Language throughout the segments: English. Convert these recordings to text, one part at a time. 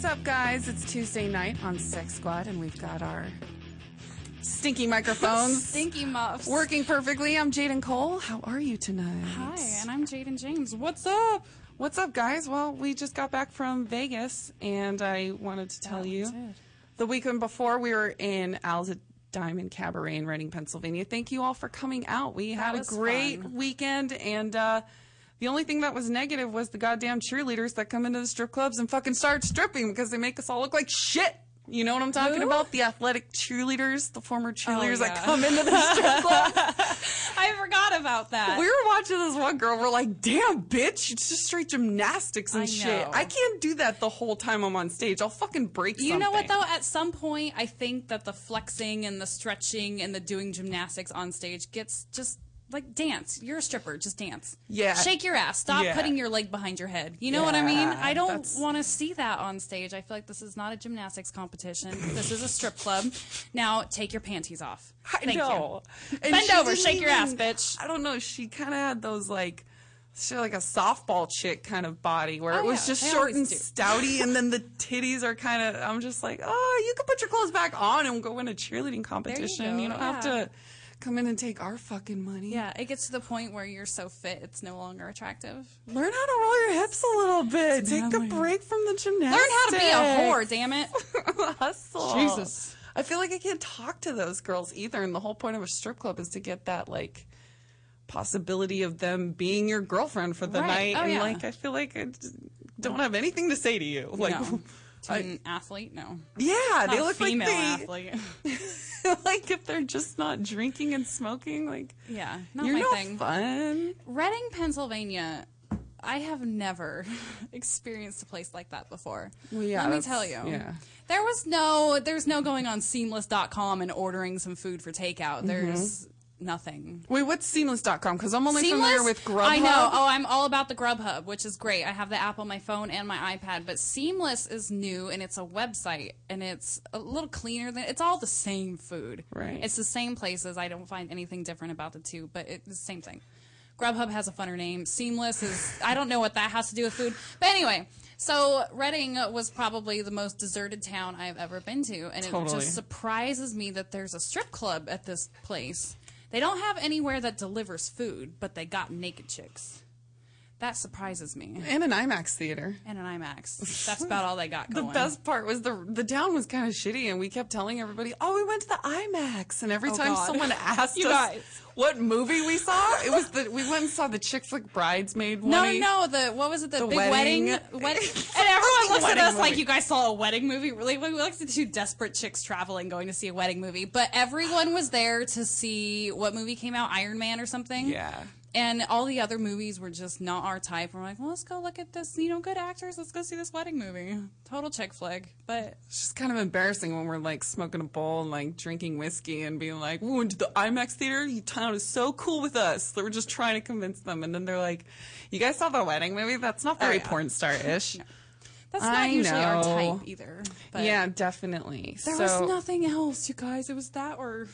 What's up, guys? It's Tuesday night on Sex Squad, and we've got our stinky microphones Stinky muffs. working perfectly. I'm Jaden Cole. How are you tonight? Hi, and I'm Jaden James. What's up? What's up, guys? Well, we just got back from Vegas, and I wanted to tell you the weekend before we were in Al's Diamond Cabaret in Reading, Pennsylvania. Thank you all for coming out. We had a great fun. weekend, and uh, the only thing that was negative was the goddamn cheerleaders that come into the strip clubs and fucking start stripping because they make us all look like shit. You know what I'm talking Who? about? The athletic cheerleaders, the former oh, cheerleaders that yeah. come into the strip club. I forgot about that. We were watching this one girl. We're like, damn, bitch, it's just straight gymnastics and I shit. know. I can't do that the whole time I'm on stage. I'll fucking break you know what though? At some point, I think that the flexing and the stretching and the doing gymnastics on stage gets just like dance. You're a stripper, just dance. Yeah. Shake your ass. Stop Yeah. putting your leg behind your head. You know what I mean? I don't want to see that on stage. I feel like this is not a gymnastics competition. this is a strip club. Now take your panties off. I Thank know. And Bend over, shake your ass, bitch. I don't know. She kind of had those like, she like a softball chick kind of body where oh, it Oh, was yeah, just short and stouty, and then the titties are kind of. I'm just like, oh, you could put your clothes back on and go win a cheerleading competition. go, you don't have to come in and take our fucking money. Yeah, it gets to the point where you're so fit it's no longer attractive. Learn how to roll your hips a little bit. Take a break from the gymnastics. Learn how to be a whore, damn it. Hustle. Jesus. I feel like I can't talk to those girls either. And the whole point of a strip club is to get that like possibility of them being your girlfriend for the Right. night. Oh, and yeah. like I feel like I don't have anything to say to you. Like no. To I- an athlete, no. yeah, they look like they athlete. like if they're just not drinking and smoking, like Yeah, not you're my no thing. fun. Reading, Pennsylvania. I have never experienced a place like that before. Well, yeah, Let me tell you. yeah. There was no there's no going on seamless.com and ordering some food for takeout. Mm-hmm. There's nothing. Wait, what's seamless.com? Because I'm only familiar with Grubhub. I know. Oh, I'm all about the Grubhub, which is great. I have the app on my phone and my iPad. But Seamless is new, and it's a website, and it's a little cleaner than. It's all the same food. Right. It's the same places. I don't find anything different about the two, but it's the same thing. Grubhub has a funner name. Seamless is. I don't know what that has to do with food, but anyway. So Reading was probably the most deserted town I've ever been to, and it Totally. just surprises me that there's a strip club at this place. They don't have anywhere that delivers food, but they got naked chicks. That surprises me. And an IMAX theater. And an IMAX. That's about all they got going. The best part was the the town was kind of shitty, and we kept telling everybody, "Oh, we went to the IMAX." And every Oh, time God. someone asked You us guys. what movie we saw, it was the we went and saw the chick flick Bridesmaid. No, one. no, the what was it? The, The big wedding- wedding, wedding, and everyone looks at us like you guys saw a wedding movie. Really, we looked at two desperate chicks traveling, going to see a wedding movie. But everyone was there to see what movie came out, Iron Man or something. Yeah. And all the other movies were just not our type. We're like, well, let's go look at this, you know, good actors. Let's go see this wedding movie. Total chick flick. But It's just kind of embarrassing when we're like smoking a bowl and like drinking whiskey and being like, "We went to the IMAX theater. You town is so cool with us." They were just trying to convince them, and then they're like, "You guys saw the wedding movie? That's not very Oh, yeah. porn star ish." that's not I usually our type either. But Yeah, definitely. There so, was nothing else, you guys. It was that or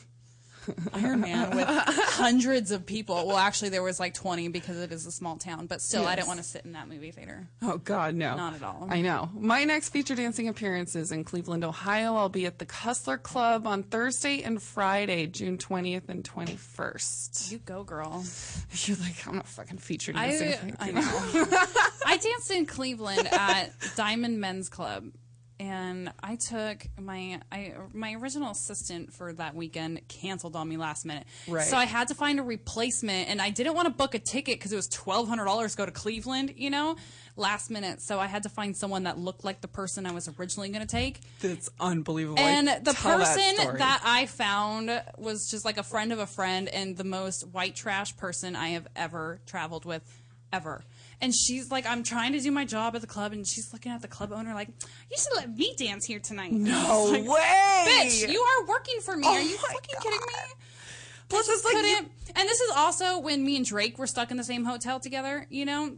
Iron Man with hundreds of people. Well, actually, there was like 20 because it is a small town, but still, I didn't want to sit in that movie theater. Oh God, no, Not at all. I know. My next feature dancing appearance is in Cleveland, Ohio. I'll be at the Cussler Club on Thursday and Friday, June twentieth and twenty first. You go, girl. You're like, I'm not fucking feature dancing. I, I know. I danced in Cleveland at Diamond Men's Club. And I took my I, my original assistant for that weekend canceled on me last minute, Right. so I had to find a replacement. And I didn't want to book a ticket because it was twelve hundred dollars to go to Cleveland, you know, last minute. So I had to find someone that looked like the person I was originally going to take. That's unbelievable. And Like, the tell that person that, I found was just like a friend of a friend and the most white trash person I have ever traveled with, ever. And she's like, I'm trying to do my job at the club, and she's looking at the club owner like, you should let me dance here tonight. No Like, way, Bitch, you are working for me. Oh are you fucking kidding me? Plus, it's like you-. And this is also when me and Drake were stuck in the same hotel together, you know?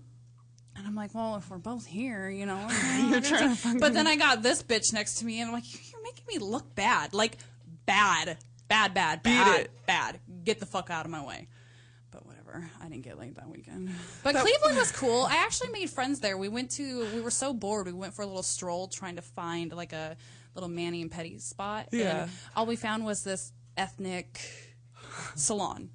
And I'm like, well, if we're both here, you know. You're trying to But then I got this bitch next to me, and I'm like, you're making me look bad. Like, bad. Bad, bad, bad. it. Bad. Get the fuck out of my way. Whatever. I didn't get laid that weekend. But Cleveland was cool. I actually made friends there. We went to, we were so bored. We went for a little stroll trying to find like a little Manny and Petty spot. Yeah. And all we found was this ethnic salon.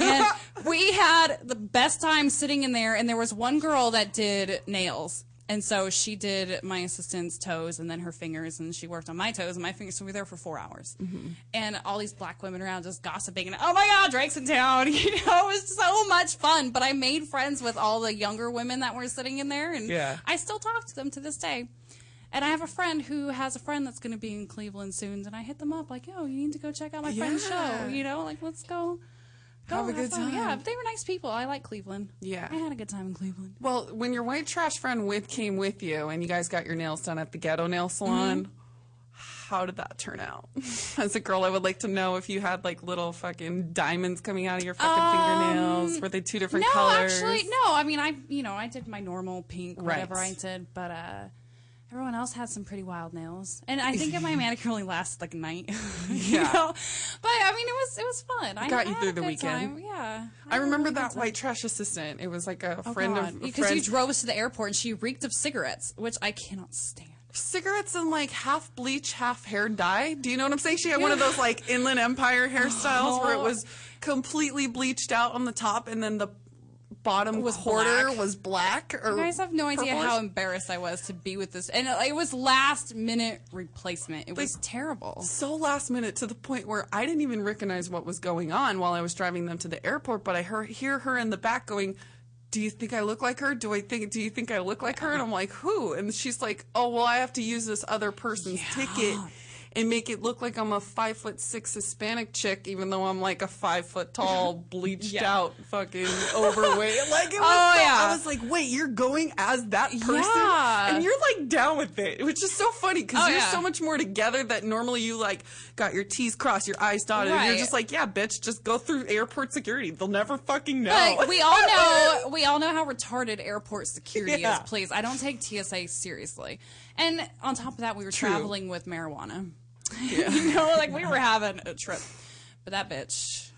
and we had the best time sitting in there and there was one girl that did nails and so she did my assistant's toes and then her fingers and she worked on my toes and my fingers. So we were there for four hours. Mm-hmm. And all these black women around just gossiping and oh my god drake's in town. You know it was so much fun. But i made friends with all the younger women that were sitting in there and Yeah. i still talk to them to this day. And I have a friend who has a friend that's going to be in Cleveland soon, and I hit them up like, "Yo, you need to go check out my friend's show." You know, like let's go, go Have a good fun. Yeah, time. they were nice people. I like Cleveland. Yeah. I had a good time in Cleveland. Well, when your white trash friend with came with you and you guys got your nails done at the ghetto nail salon, how did that turn out? As a girl, I would like to know if you had like little fucking diamonds coming out of your fucking fingernails. Were they two different no, colors? No, actually, no. I mean, I you know I did my normal pink, Right. whatever I did, but uh, everyone else had some pretty wild nails, and I think my manicure only lasted like a night. you Yeah. know? but I mean, it was it was fun. I got you through the weekend. time. Yeah, I remember that white trash assistant. It was like a Oh, friend God. of because friend. you drove us to the airport and she reeked of cigarettes, which I cannot stand. cigarettes and like half bleach, half hair dye. Do you know what I'm saying? She had one of those like Inland Empire hairstyles where it oh. was completely bleached out on the top and then the bottom Was quarter black. was black. Or You guys have no idea purplish. how embarrassed I was to be with this, and it, it was last minute replacement. It was terrible. so last minute to the point where I didn't even recognize what was going on while I was driving them to the airport. But I heard, hear her in the back going, "Do you think I look like her? Do I think? Do you think I look like her?" And I'm like, "Who?" And she's like, "Oh, well, I have to use this other person's ticket." And make it look like I'm a five foot six Hispanic chick, even though I'm like a five foot tall, bleached Yeah. out, fucking overweight. Like it oh, was. Oh, so- yeah. I was like, wait, you're going as that person, Yeah. and you're like down with it, which is so funny because Oh, you're yeah. so much more together that normally you like got your T's crossed, your I's dotted. And you're just like, yeah, bitch, just go through airport security. They'll never fucking know. But we all know we all know how retarded airport security is. Please, I don't take TSA seriously. And on top of that, we were True. traveling with marijuana. you know, like we were having a trip. But that bitch.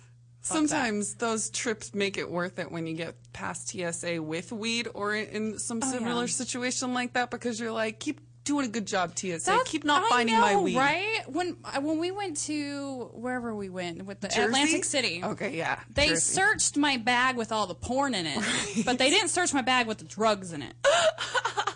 Sometimes those trips make it worth it when you get past TSA with weed or in, some similar Oh, yeah. situation like that because you're like, keep doing a good job, TSA. That's- keep not I finding know, my weed. right? When uh, when we went to wherever we went with the Jersey? Atlantic City, Okay, yeah. They Jersey. searched my bag with all the porn in it, but they didn't search my bag with the drugs in it.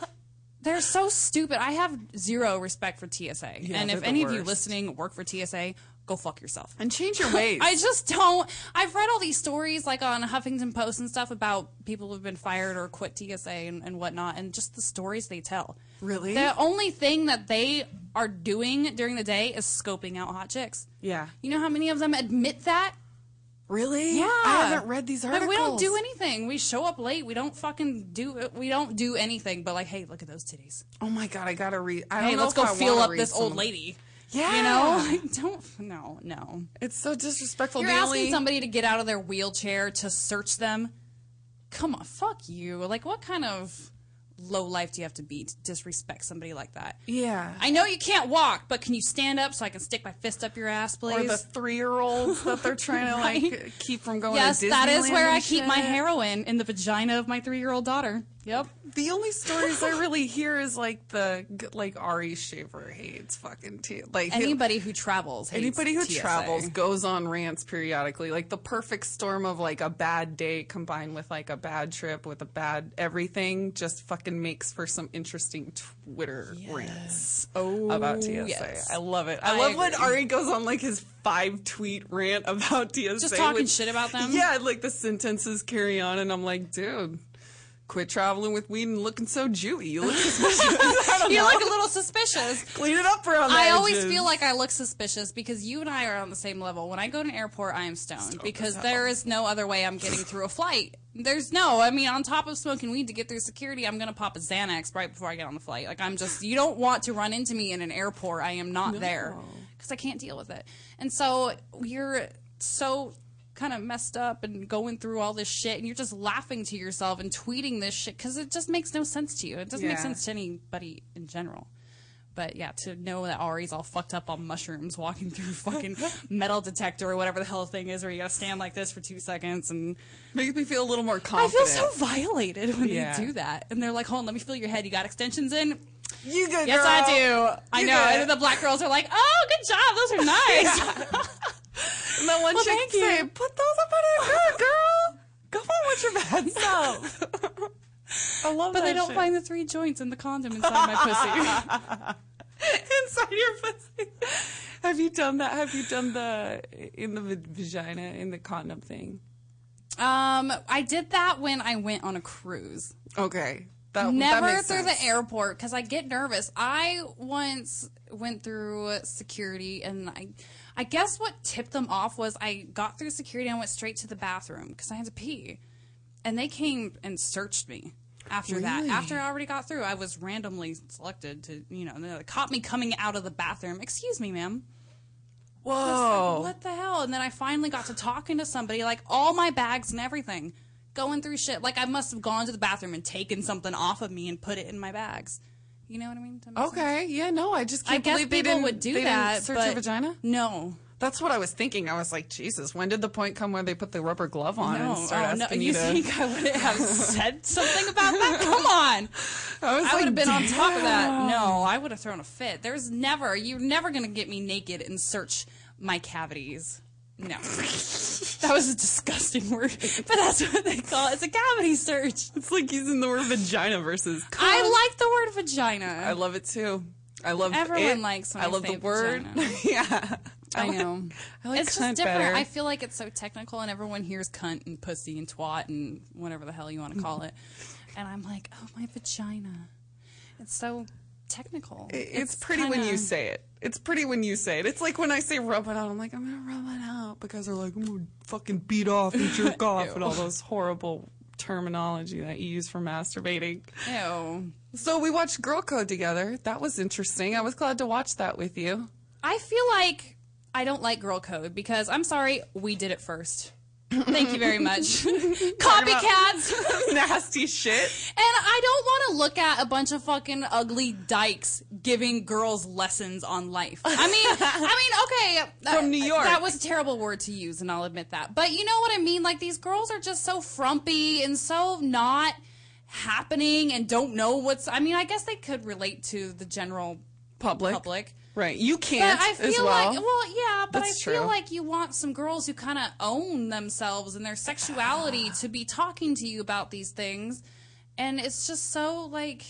They're so stupid. I have zero respect for TSA. Yeah, and if any of you listening work for TSA, go fuck yourself. And change your ways. I just don't. I've read all these stories like on Huffington Post and stuff about people who've been fired or quit TSA and, and whatnot, and just the stories they tell. Really? The only thing that they are doing during the day is scoping out hot chicks. yeah. You know how many of them admit that? Really? Yeah. I haven't read these articles. Like, we don't do anything. We show up late. We don't fucking do. We don't do anything. But like, hey, look at those titties. Oh my god, I gotta read. I Hey, let's go I feel up this some old lady. Yeah. You know, Like, don't. No, no. It's so disrespectful. You're asking somebody to get out of their wheelchair to search them. Come on, fuck you. Like, what kind of low life do you have to be to disrespect somebody like that? Yeah. I know you can't walk, but can you stand up so I can stick my fist up your ass, please? or the three-year-olds that they're trying to like Right. keep from going. yes, that is where I and keep my heroin in the vagina of my three-year-old daughter. Yep. The only stories I really hear is like the like Ari Shaffir hates fucking t- like Anybody who travels, hates Anybody who TSA. travels goes on rants periodically. Like the perfect storm of like a bad day combined with like a bad trip with a bad everything just fucking makes for some interesting Twitter rants Oh, about TSA. yes. I love it. I, I love when. Ari goes on like his five tweet rant about TSA. Just talking with- shit about them? Yeah, like the sentences carry on, and I'm like, dude. Quit traveling with weed and looking so Jewy. You look suspicious. You know. look a little suspicious. Clean it up around I always feel like I look suspicious because you and I are on the same level. When I go to an airport, I am stoned because there is no other way I'm getting through a flight. There's no, I mean, on top of smoking weed to get through security, I'm gonna pop a Xanax right before I get on the flight. Like I'm just, you don't want to run into me in an airport. I am not there because I can't deal with it. And so you're so kind of messed up and going through all this shit and you're just laughing to yourself and tweeting this shit because it just makes no sense to you. It doesn't make sense to anybody in general. But yeah, to know that Ari's all fucked up on mushrooms walking through fucking metal detector or whatever the hell the thing is where you gotta stand like this for two seconds and Makes me feel a little more confident. I feel so violated when Yeah. they do that. And they're like, hold on, let me feel your head. You got extensions in? You good, Yes, girl. I do. I know. And then the black girls are like, oh, good job. Those are nice. And then one Well, chick say, "Put those up on your good, girl. Go on with your bad self." I love but that they don't shit. find the three joints in the condom inside my pussy. inside your pussy. Have you done that? Have you done the in the va- vagina in the condom thing? Um, I did that when I went on a cruise. Okay, that that Never makes through sense. the airport because I get nervous. I once went through security, and I, I guess what tipped them off was I got through security and went straight to the bathroom because I had to pee, and they came and searched me. After that, after I already got through, I was randomly selected to, you know, they caught me coming out of the bathroom. Excuse me, ma'am. Whoa! like, what the hell? And then I finally got to talking to somebody, like all my bags and everything, going through shit. Like I must have gone to the bathroom and taken something off of me and put it in my bags. You know what I mean? Okay, yeah, no, I just can't guess believe they people didn't, would do they didn't that. Search but your vagina. No. That's what I was thinking. I was like, Jesus, when did the point come where they put the rubber glove on No, and start oh, no. asking You you to? think I would have said something about that? Come on. I, I would have been on top of that. No, I would have thrown a fit. There's never, you're never going to get me naked and search my cavities. No. that was a disgusting word. But that's what they call it. It's a cavity search. It's like using the word vagina versus. I like the word vagina. I love it too. I love Everyone it. likes when I I love the word. yeah, I like- know. I like it's cunt just different. better. I feel like it's so technical, and everyone hears cunt and pussy and twat and whatever the hell you want to call mm-hmm. it. And I'm like, oh, my vagina. It's so technical. It's, pretty when kinda- you say it. It's pretty when you say it. It's like when I say rub it out. I'm like, I'm gonna rub it out because they're like, I'm gonna fucking beat off and jerk off and all those horrible terminology that you use for masturbating. Ew. So we watched Girl Code together. That was interesting. I was glad to watch that with you. I feel like I don't like girl code because I'm sorry, we did it first. Thank you very much. Copycats. Nasty shit. And I don't want to look at a bunch of fucking ugly dykes giving girls lessons on life. I mean, I mean, okay, From uh, New York. That was a terrible word to use, and I'll admit that. But you know what I mean? Like these girls are just so frumpy and so not happening, and don't know what's. I mean, I guess they could relate to the general Public. public. Right. You can't I as feel well. like, well, yeah, but That's I feel true. like you want some girls who kind of own themselves and their sexuality to be talking to you about these things, and it's just so like,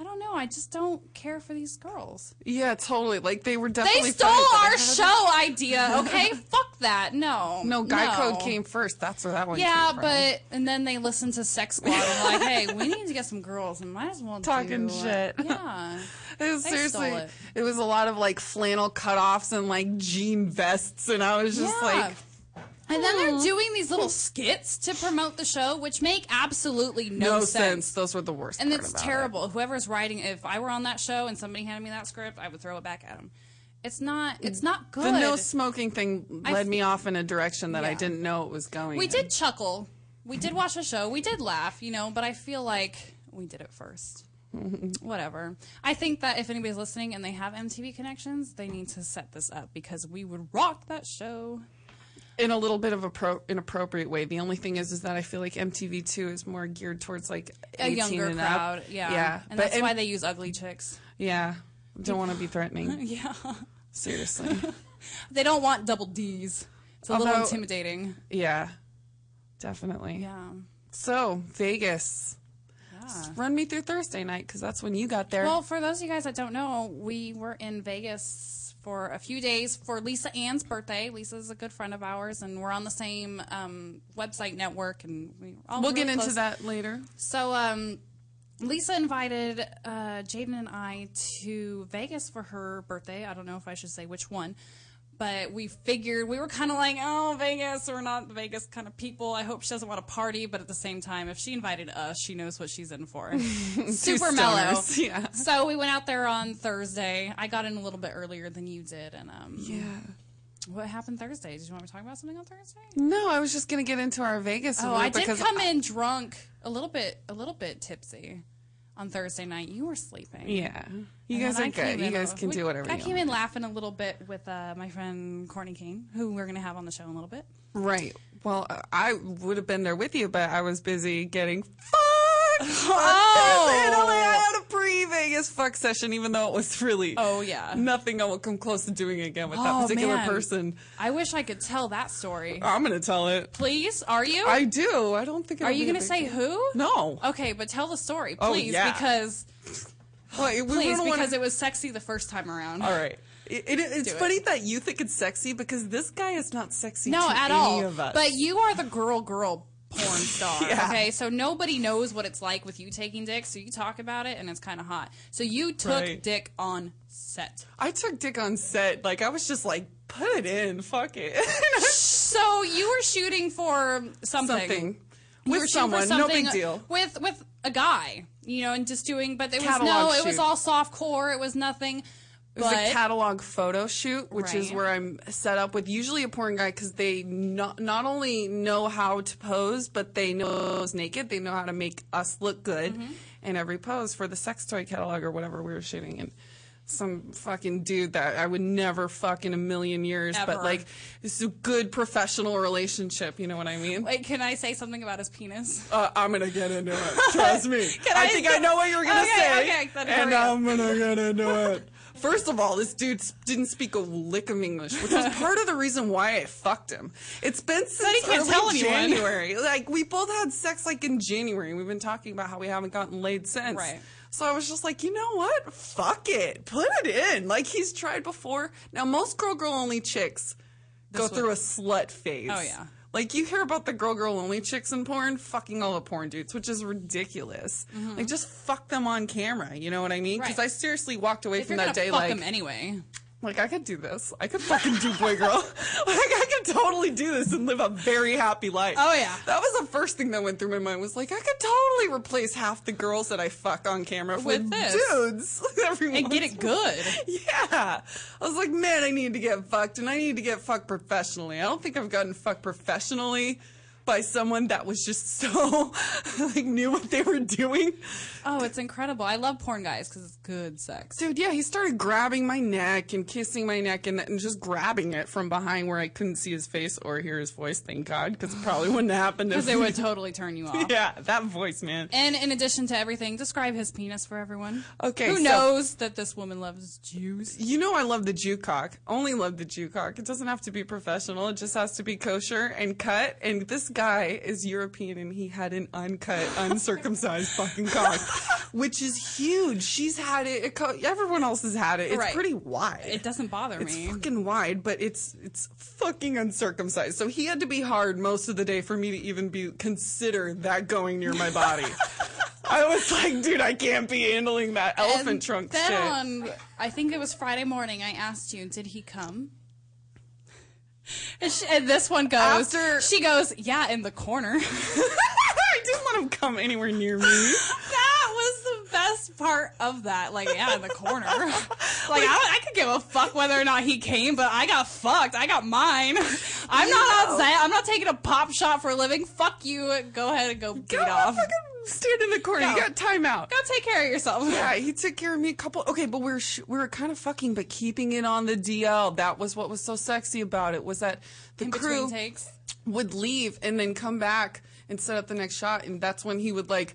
I don't know. I just don't care for these girls. yeah, totally. Like they were definitely. They stole our show idea. Okay, fuck that. No, No, Guy no. Code came first. That's where that one Yeah, came from. but and then they listened to Sex Squad and like, hey, we need to get some girls and might as well Talking do, shit. Yeah, It was They seriously, stole it. it. was a lot of like flannel cutoffs and like jean vests, and I was just Yeah. like, And then they're doing these little skits to promote the show, which make absolutely no, no, sense. Those were the worst. And it's about it. terrible. Whoever's writing, if I were on that show and somebody handed me that script, I would throw it back at them. It's not. It's not good. The no smoking thing led f- me off in a direction that I didn't know it was going. we in. did chuckle. We did watch the show. We did laugh, you know. But I feel like we did it first. Whatever. I think that if anybody's listening and they have MTV connections, they need to set this up because we would rock that show. In a little bit of a pro- inappropriate way. The only thing is, is that I feel like MTV two is more geared towards like A younger and crowd, up. yeah, yeah. and but that's why they use ugly chicks. yeah, don't want to be threatening. Yeah, Seriously, they don't want double D's. It's a little intimidating. yeah, definitely. Yeah. So Vegas, Yeah. run me through Thursday night because that's when you got there. Well, for those of you guys that don't know, we were in Vegas for a few days for Lisa Ann's birthday. Lisa's a good friend of ours, and we're on the same um, website network, and we all We'll really get into that later. So, um, Lisa invited uh, Jaden and I to Vegas for her birthday. I don't know if I should say which one, but we figured we were kind of like, oh, Vegas, we're not the Vegas kind of people. I hope she doesn't want to party, but at the same time, if she invited us, she knows what she's in for. Super mellow. yeah. So we went out there on Thursday. I got in a little bit earlier than you did, and um, Yeah. what happened Thursday? Did you want me to talk about something on Thursday? No, I was just gonna get into our Vegas. Oh, I did come in drunk, a little bit, a little bit tipsy on Thursday night. You were sleeping. Yeah, you And guys are good. You guys a- can we- do whatever I came want. in laughing a little bit with uh, my friend Courtney Cane, who we're going to have on the show in a little bit. Right. Well, uh, I would have been there with you, but I was busy getting fucked. Oh. And I had a pre-Vegas fuck session, even though it was really Oh, yeah. nothing. I will come close to doing again with that Oh, particular man. person. I wish I could tell that story. I'm gonna tell it. Please, are you? I do. I don't think. are it'll you be a going to big say deal. who? No. Okay, but tell the story, Oh, please, yeah. because we please, don't wanna- because it was sexy the first time around. All right. It, it, it's do it. funny that you think it's sexy because this guy is not sexy No, to at any all. of us. But you are the girl, girl porn star. Yeah. Okay, so nobody knows what it's like with you taking dick. So you talk about it, and it's kind of hot. So you took Right. dick on set. I took dick on set. Like I was just like, put it in, fuck it. So you were shooting for something. Something with were shooting for someone, no big deal. With with a guy, you know, and just doing. But it was Catalog no, it was all soft core. It was nothing. It was but a catalog photo shoot, which is where I'm set up with usually a porn guy because they not, not only know how to pose, but they know naked. They know how to make us look good Mm-hmm. in every pose for the sex toy catalog or whatever we were shooting. And some fucking dude that I would never fuck in a million years, Ever. but like it's a good professional relationship. You know what I mean? wait, can I say something about his penis? Uh, I'm gonna get into it. Trust me. I I think I know what you're gonna Okay, say, okay, and. I'm gonna get into it. First of all, this dude didn't speak a lick of English, which was part of the reason why I fucked him. It's been since early. January. Like we both had sex like in January. and We've been talking about how we haven't gotten laid since. Right. So I was just like, you know what? Fuck it. Put it in. Like he's tried before. Now most girl girl only chicks go This through a slut phase. Oh, yeah. Like you hear about the girl girl only chicks in porn fucking all the porn dudes, which is ridiculous. Like just fuck them on camera, you know what I mean? Because Mm-hmm. Right. I seriously walked away If from that day fuck like him anyway. Like I could do this. I could fucking do boy girl. like I could totally do this and live a very happy life. Oh, yeah. That was the first thing that went through my mind was like I could totally replace half the girls that I fuck on camera with, With this. dudes. Every And get it in a while. good. Yeah. I was like, man, I need to get fucked and I need to get fucked professionally. I don't think I've gotten fucked professionally by someone that was just so like knew what they were doing. Oh, it's incredible. I love porn guys because it's good sex. Dude, yeah, he started grabbing my neck and kissing my neck and, and just grabbing it from behind where I couldn't see his face or hear his voice, thank God, because it probably wouldn't have happened Because it would totally turn you off. Yeah, that voice, man. And in addition to everything, describe his penis for everyone. Okay, Who so- knows that this woman loves Jews? You know I love the Jew cock. Only love the Jew cock. It doesn't have to be professional. It just has to be kosher and cut. And this guy is European and he had an uncut, uncircumcised fucking cock, which is huge. She's had it. it co- everyone else has had it. It's Right. pretty wide. It doesn't bother me. It's me. fucking wide, but it's it's fucking uncircumcised. So he had to be hard most of the day for me to even be consider that going near my body. I was like, dude, I can't be handling that elephant And trunk then shit. on, I think it was Friday morning, I asked you, did he come? And, she, and this one goes, After- she goes, yeah, in the corner. I didn't let him come anywhere near me. that was the best part of that. Like, yeah, in the corner. like, I, I could give a fuck whether or not he came, but I got fucked. I got mine. I'm not on set. I'm not taking a pop shot for a living. Fuck you. Go ahead and go beat Go off. fucking stand in the corner. You Go. got timeout. Go take care of yourself. Yeah, he took care of me a couple. Okay, but we were sh- we were kind of fucking, but keeping it on the DL. That was what was so sexy about it. Was that the In crew takes. would leave and then come back and set up the next shot, and that's when he would like.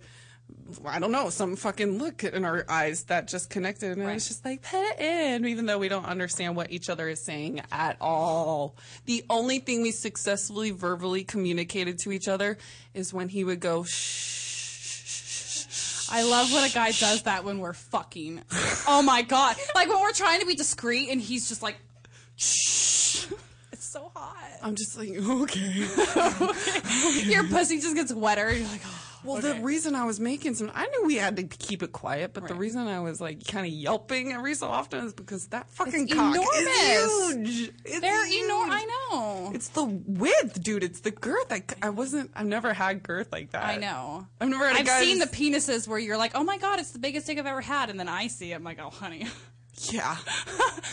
I don't know, some fucking look in our eyes that just connected, and I Right. was just like, put it in, even though we don't understand what each other is saying at all. The only thing we successfully verbally communicated to each other is when he would go, shh. I love when a guy does that when we're fucking. Oh my god! Like when we're trying to be discreet and he's just like, shh. So hot. I'm just like, okay. Your pussy just gets wetter. You're like, oh. Well, the reason I was making some, I knew we had to keep it quiet, but the reason I was like kind of yelping every so often is because that fucking It's cock enormous. is huge. It's They're huge. enormous. I know. It's the width, dude. It's the girth. I, I wasn't. I've never had girth like that. I know. I've never had. a I've seen the penises where you're like, oh my god, it's the biggest dick I've ever had, and then I see it, I'm like, oh honey, Yeah.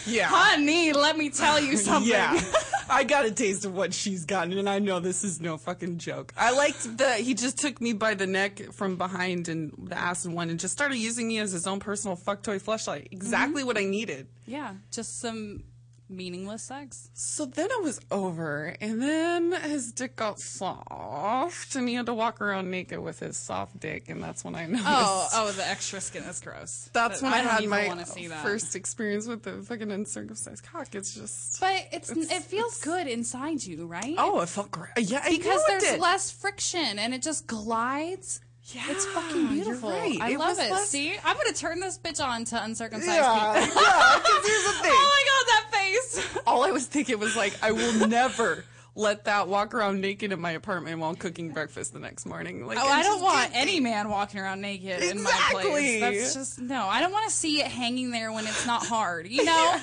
Yeah. honey, let me tell you something. Yeah. I got a taste of what she's gotten, and I know this is no fucking joke. I liked that he just took me by the neck from behind and the ass and one and just started using me as his own personal fuck toy flashlight. Exactly Mm-hmm. what I needed. yeah, just some meaningless sex. So then it was over, and then his dick got soft, and he had to walk around naked with his soft dick, and that's when I oh, noticed. Oh, oh, the extra skin is gross. That's But when I, don't had my first experience with the fucking uncircumcised cock. It's just But it's, It's- it feels good inside you, right? oh, it felt great. Yeah, I because knew it there's less friction and it just glides. Yeah, It's fucking beautiful. right. I It love it. less- See, I'm gonna turn this bitch on to uncircumcised Yeah, people. yeah. here's the thing. oh my god, that face! All I was thinking was like, I will never let that walk around naked in my apartment while cooking breakfast the next morning. Like, Oh, I don't want any man walking around naked in my place. That's just no. I don't want to see it hanging there when it's not hard. You know,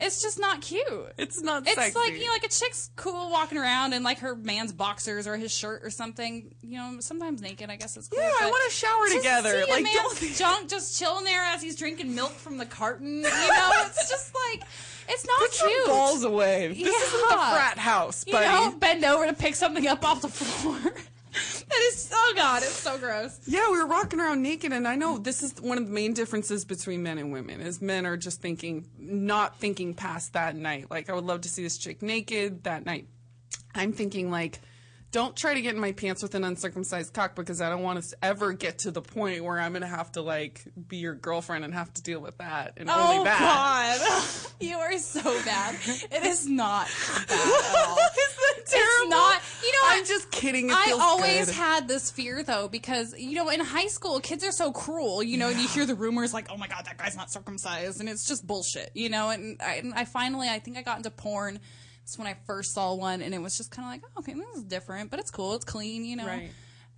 it's just not cute. It's not It's sexy. like you know, like a chick's cool walking around in like her man's boxers or his shirt or something. You know, sometimes naked. I guess it's cool. Yeah, I wanna shower together. Like, man's don't- junk just chilling there as he's drinking milk from the carton. You know, it's just like it's not Put cute. your balls away. This isn't the frat house, you buddy. know, bend over to pick something up off the floor. that is oh god, it's so gross. Yeah, we were walking around naked, and I know this is one of the main differences between men and women. Is men are just thinking, not thinking past that night. Like, I would love to see this chick naked that night. I'm thinking like, don't try to get in my pants with an uncircumcised cock because I don't want to ever get to the point where I'm gonna have to like be your girlfriend and have to deal with that and Oh only that. God, you are so bad. It is not bad at all. Isn't that terrible? It's not. You know, I'm I- just kidding. It I always good. had this fear though because you know in high school kids are so cruel you know and you hear the rumors like oh my god that guy's not circumcised and it's just bullshit you know and I, and I finally I think I got into porn when I first saw one and it was just kind of like oh, okay this is different but it's cool it's clean you know Right.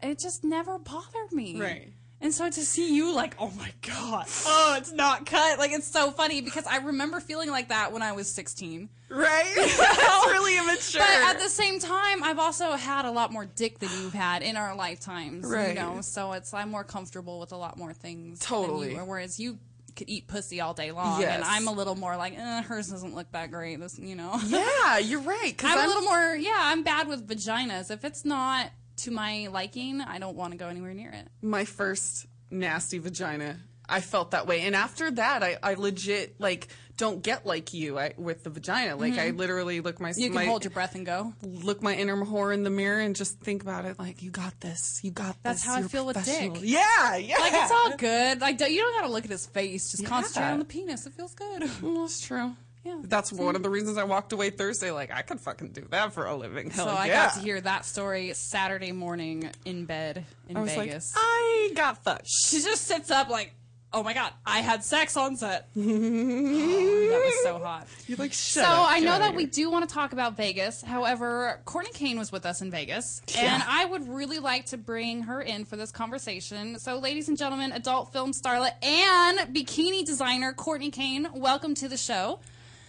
it just never bothered me Right. and so to see you like oh my god oh it's not cut like it's so funny because I remember feeling like that when I was 16 right. That's really immature. but at the same time, I've also had a lot more dick than you've had in our lifetimes. Right. You know, so it's I'm more comfortable with a lot more things. than Totally. you whereas you could eat pussy all day long, Yes. and I'm a little more like, eh, hers doesn't look that great. This, you know. yeah, you're right. 'cause I'm, a little more. Yeah, I'm bad with vaginas. If it's not to my liking, I don't want to go anywhere near it. my first nasty vagina. I felt that way, and after that, I, I legit like don't get like you I, with the vagina. Like I literally look my Mm-hmm. You can my, hold your breath and go. look my inner whore in the mirror and just think about it. Like you got this. You got That's this. how I You're feel with dick. Yeah, yeah. Like it's all good. Like you don't gotta look at his face. Just concentrate on the penis. It feels good. Well, that's true. Yeah. That's one of the reasons I walked away Thursday. Like I could fucking do that for a living. Hell So I yeah. got to hear that story Saturday morning in bed in I Vegas. like, I got fucked. she just sits up like, "Oh my god, I had sex on set." Oh, that was so hot. You like So up, I know that we do want to talk about Vegas. However, Courtney Cane was with us in Vegas, and I would really like to bring her in for this conversation. So, ladies and gentlemen, adult film starlet and bikini designer Courtney Cane, welcome to the show.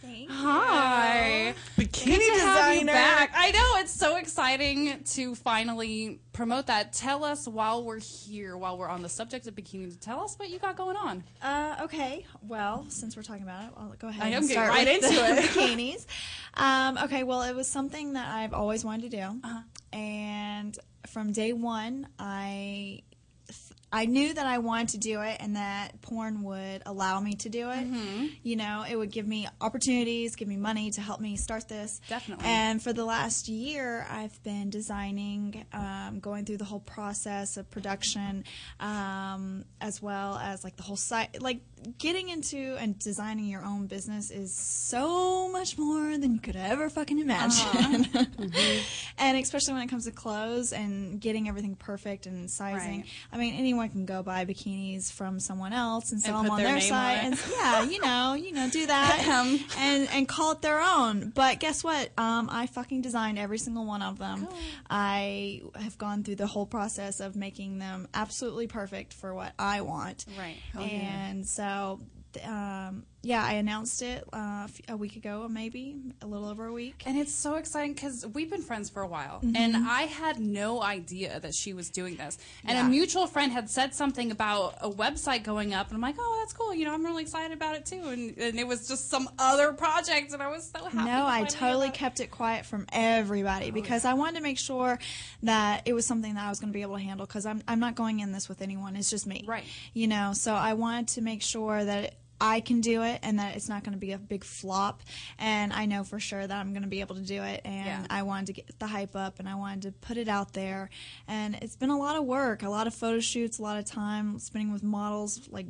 Hi. bikini Good to have you back. I know it's so exciting to finally promote that. Tell us while we're here, while we're on the subject of bikini, tell us what you got going on. Uh, okay. Well, since we're talking about it, I'll go ahead I and getting start right with into the it. bikinis. Um, okay. Well, it was something that I've always wanted to do, Uh-huh. and from day one, I I knew that I wanted to do it, and that porn would allow me to do it. Mm-hmm. You know, it would give me opportunities, give me money to help me start this. Definitely. And for the last year, I've been designing, um, going through the whole process of production, um, as well as like the whole site, like getting into and designing your own business is so much more than you could ever fucking imagine. and especially when it comes to clothes and getting everything perfect and sizing. Right. I mean, anyone can go buy bikinis from someone else and sell And them on their their site. on And yeah, you know, you know, do that and and call it their own. But guess what? Um, I fucking designed every single one of them. I have gone through the whole process of making them absolutely perfect for what I want. Right. And so, um, yeah, I announced it uh, a week ago, maybe a little over a week. And it's so exciting because we've been friends for a while, Mm-hmm. and I had no idea that she was doing this. And Yeah. a mutual friend had said something about a website going up, and I'm like, "Oh, that's cool." You know, I'm really excited about it too. And, and it was just some other project, and I was so happy. No, I totally it. kept it quiet from everybody because I wanted to make sure that it was something that I was going to be able to handle because I'm, I'm not going in this with anyone. It's just me. Right. You know, so I wanted to make sure that I can do it and that it's not going to be a big flop. And I know for sure that I'm going to be able to do it. And Yeah. I wanted to get the hype up and I wanted to put it out there. And it's been a lot of work, a lot of photo shoots, a lot of time spending with models, like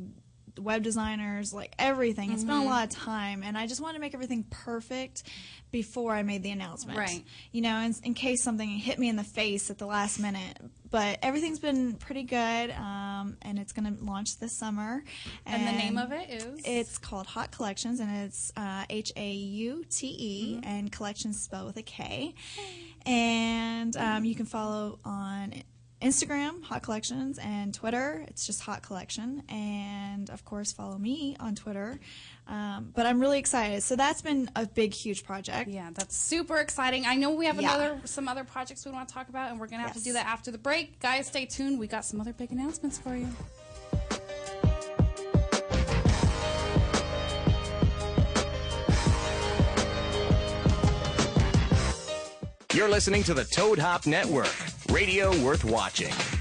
web designers, like everything. It's been Mm-hmm. a lot of time, and I just wanted to make everything perfect before I made the announcement. Right. You know, in, in case something hit me in the face at the last minute. But everything's been pretty good, um, and it's going to launch this summer. And the name of it is It's called Haute Kollections, and it's uh, H A U T E, Mm-hmm. and collections spelled with a K. And um, you can follow on Instagram, Haute Kollections, and Twitter. It's just Haute Kollection, and of course, follow me on Twitter. Um, but I'm really excited. So that's been a big, huge project. Yeah, that's super exciting. I know we have Yeah. another some other projects we want to talk about, and we're gonna have to do that after the break. Guys, stay tuned. We got some other big announcements for you. You're listening to the Toad Hop Network, radio worth watching.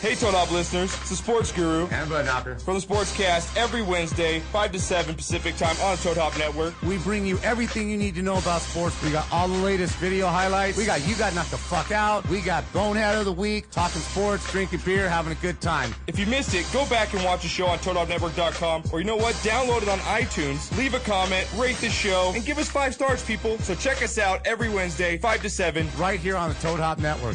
Hey, Toad Hop listeners, it's the Sports Guru And Bud Knocker. for the Sportscast every Wednesday, 5 to 7 Pacific time on the Toad Hop Network. We bring you everything you need to know about sports. We got all the latest video highlights. We got You Got Knocked the Fuck Out. We got Bonehead of the Week, talking sports, drinking beer, having a good time. If you missed it, go back and watch the show on ToadHopNetwork.com, or you know what? Download it on iTunes, leave a comment, rate the show, and give us five stars, people. So check us out every Wednesday, 5 to 7. Right here on the Toad Hop Network.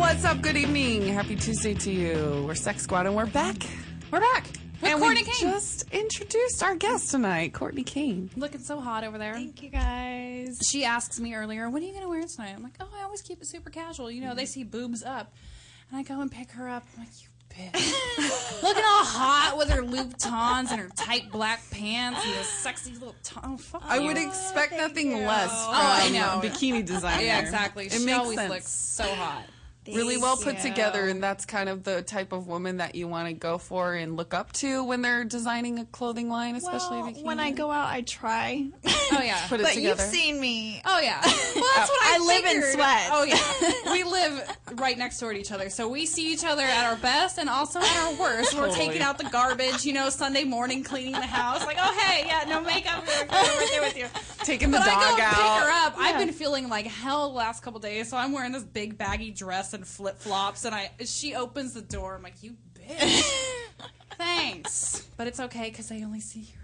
What's up? Good evening. Happy Tuesday to you. We're Sex Squad and we're back. We're back with and Courtney we Cane. just introduced our guest tonight, Courtney Cane. Looking so hot over there. Thank you guys. She asks me earlier, "What are you going to wear tonight?" I'm like, "Oh, I always keep it super casual. You know, they mm-hmm. see boobs up." And I go and pick her up. I'm like, "You bitch." Looking all hot with her Louboutins and her tight black pants and this sexy little tongue. Oh, fuck I you. would expect nothing less oh, from Oh, I know. a bikini designer. Yeah, exactly. It she makes always sense. looks so hot. Really well put together, and that's kind of the type of woman that you want to go for and look up to when they're designing a clothing line, especially Well, when I go out, I try. Oh yeah. put it but together. you've seen me. Oh yeah. Well, that's what I, do. I live in sweat. Oh yeah. We live right next door to each other, so we see each other at our best and also at our worst. We're taking out the garbage, you know, Sunday morning cleaning the house. Like, oh hey, yeah, no makeup, we're right there with you. Taking the But I go out. pick her up. I've been feeling like hell the last couple days, so I'm wearing this big baggy dress flip flops, and I she opens the door. I'm like, you bitch. Thanks, but it's okay because I only see her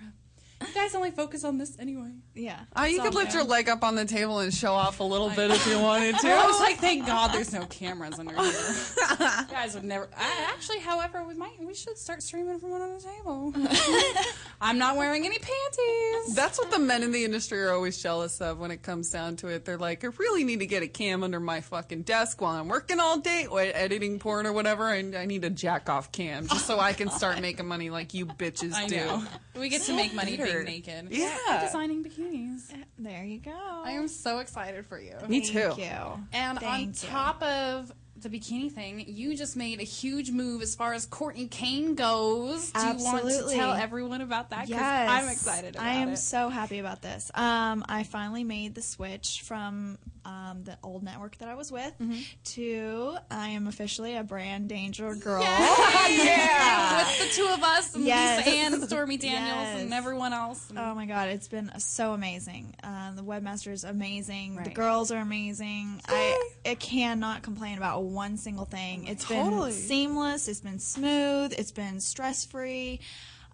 You guys only focus on this anyway. Yeah. Uh, you could lift good. your leg up on the table and show off a little bit if you wanted to. I was like, thank God there's no cameras under here. you guys would never. I, actually, however, we might we should start streaming from under the table. I'm not wearing any panties. That's what the men in the industry are always jealous of when it comes down to it. They're like, I really need to get a cam under my fucking desk while I'm working all day, or editing porn or whatever, and I need a jack off cam just so I can start making money like you bitches I do. know. We get to make money being naked. Yeah. We're designing bikinis. There you go. I am so excited for you. Me too. Thank you. And Thank on you. top of the bikini thing, you just made a huge move as far as Courtney Cane goes. Do you want to tell everyone about that? 'Cause Yes, I'm excited about I am it. so happy about this. Um, I finally made the switch from um, the old network that I was with Mm-hmm. to I am officially a brand danger girl. yeah. With the two of us and Yes. Lisa Ann and Stormy Daniels and everyone else. And Oh my god, it's been so amazing. Uh, the webmaster is amazing. The girls are amazing. I I cannot complain about one single thing. It's Totally. been seamless. It's been smooth. It's been stress free.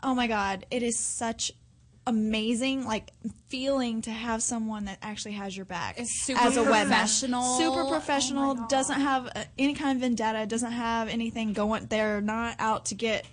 Oh my god, it is such amazing like feeling to have someone that actually has your back It's super as a webmaster. professional. super Oh professional God. doesn't have uh, any kind of vendetta doesn't have anything going they're not out to get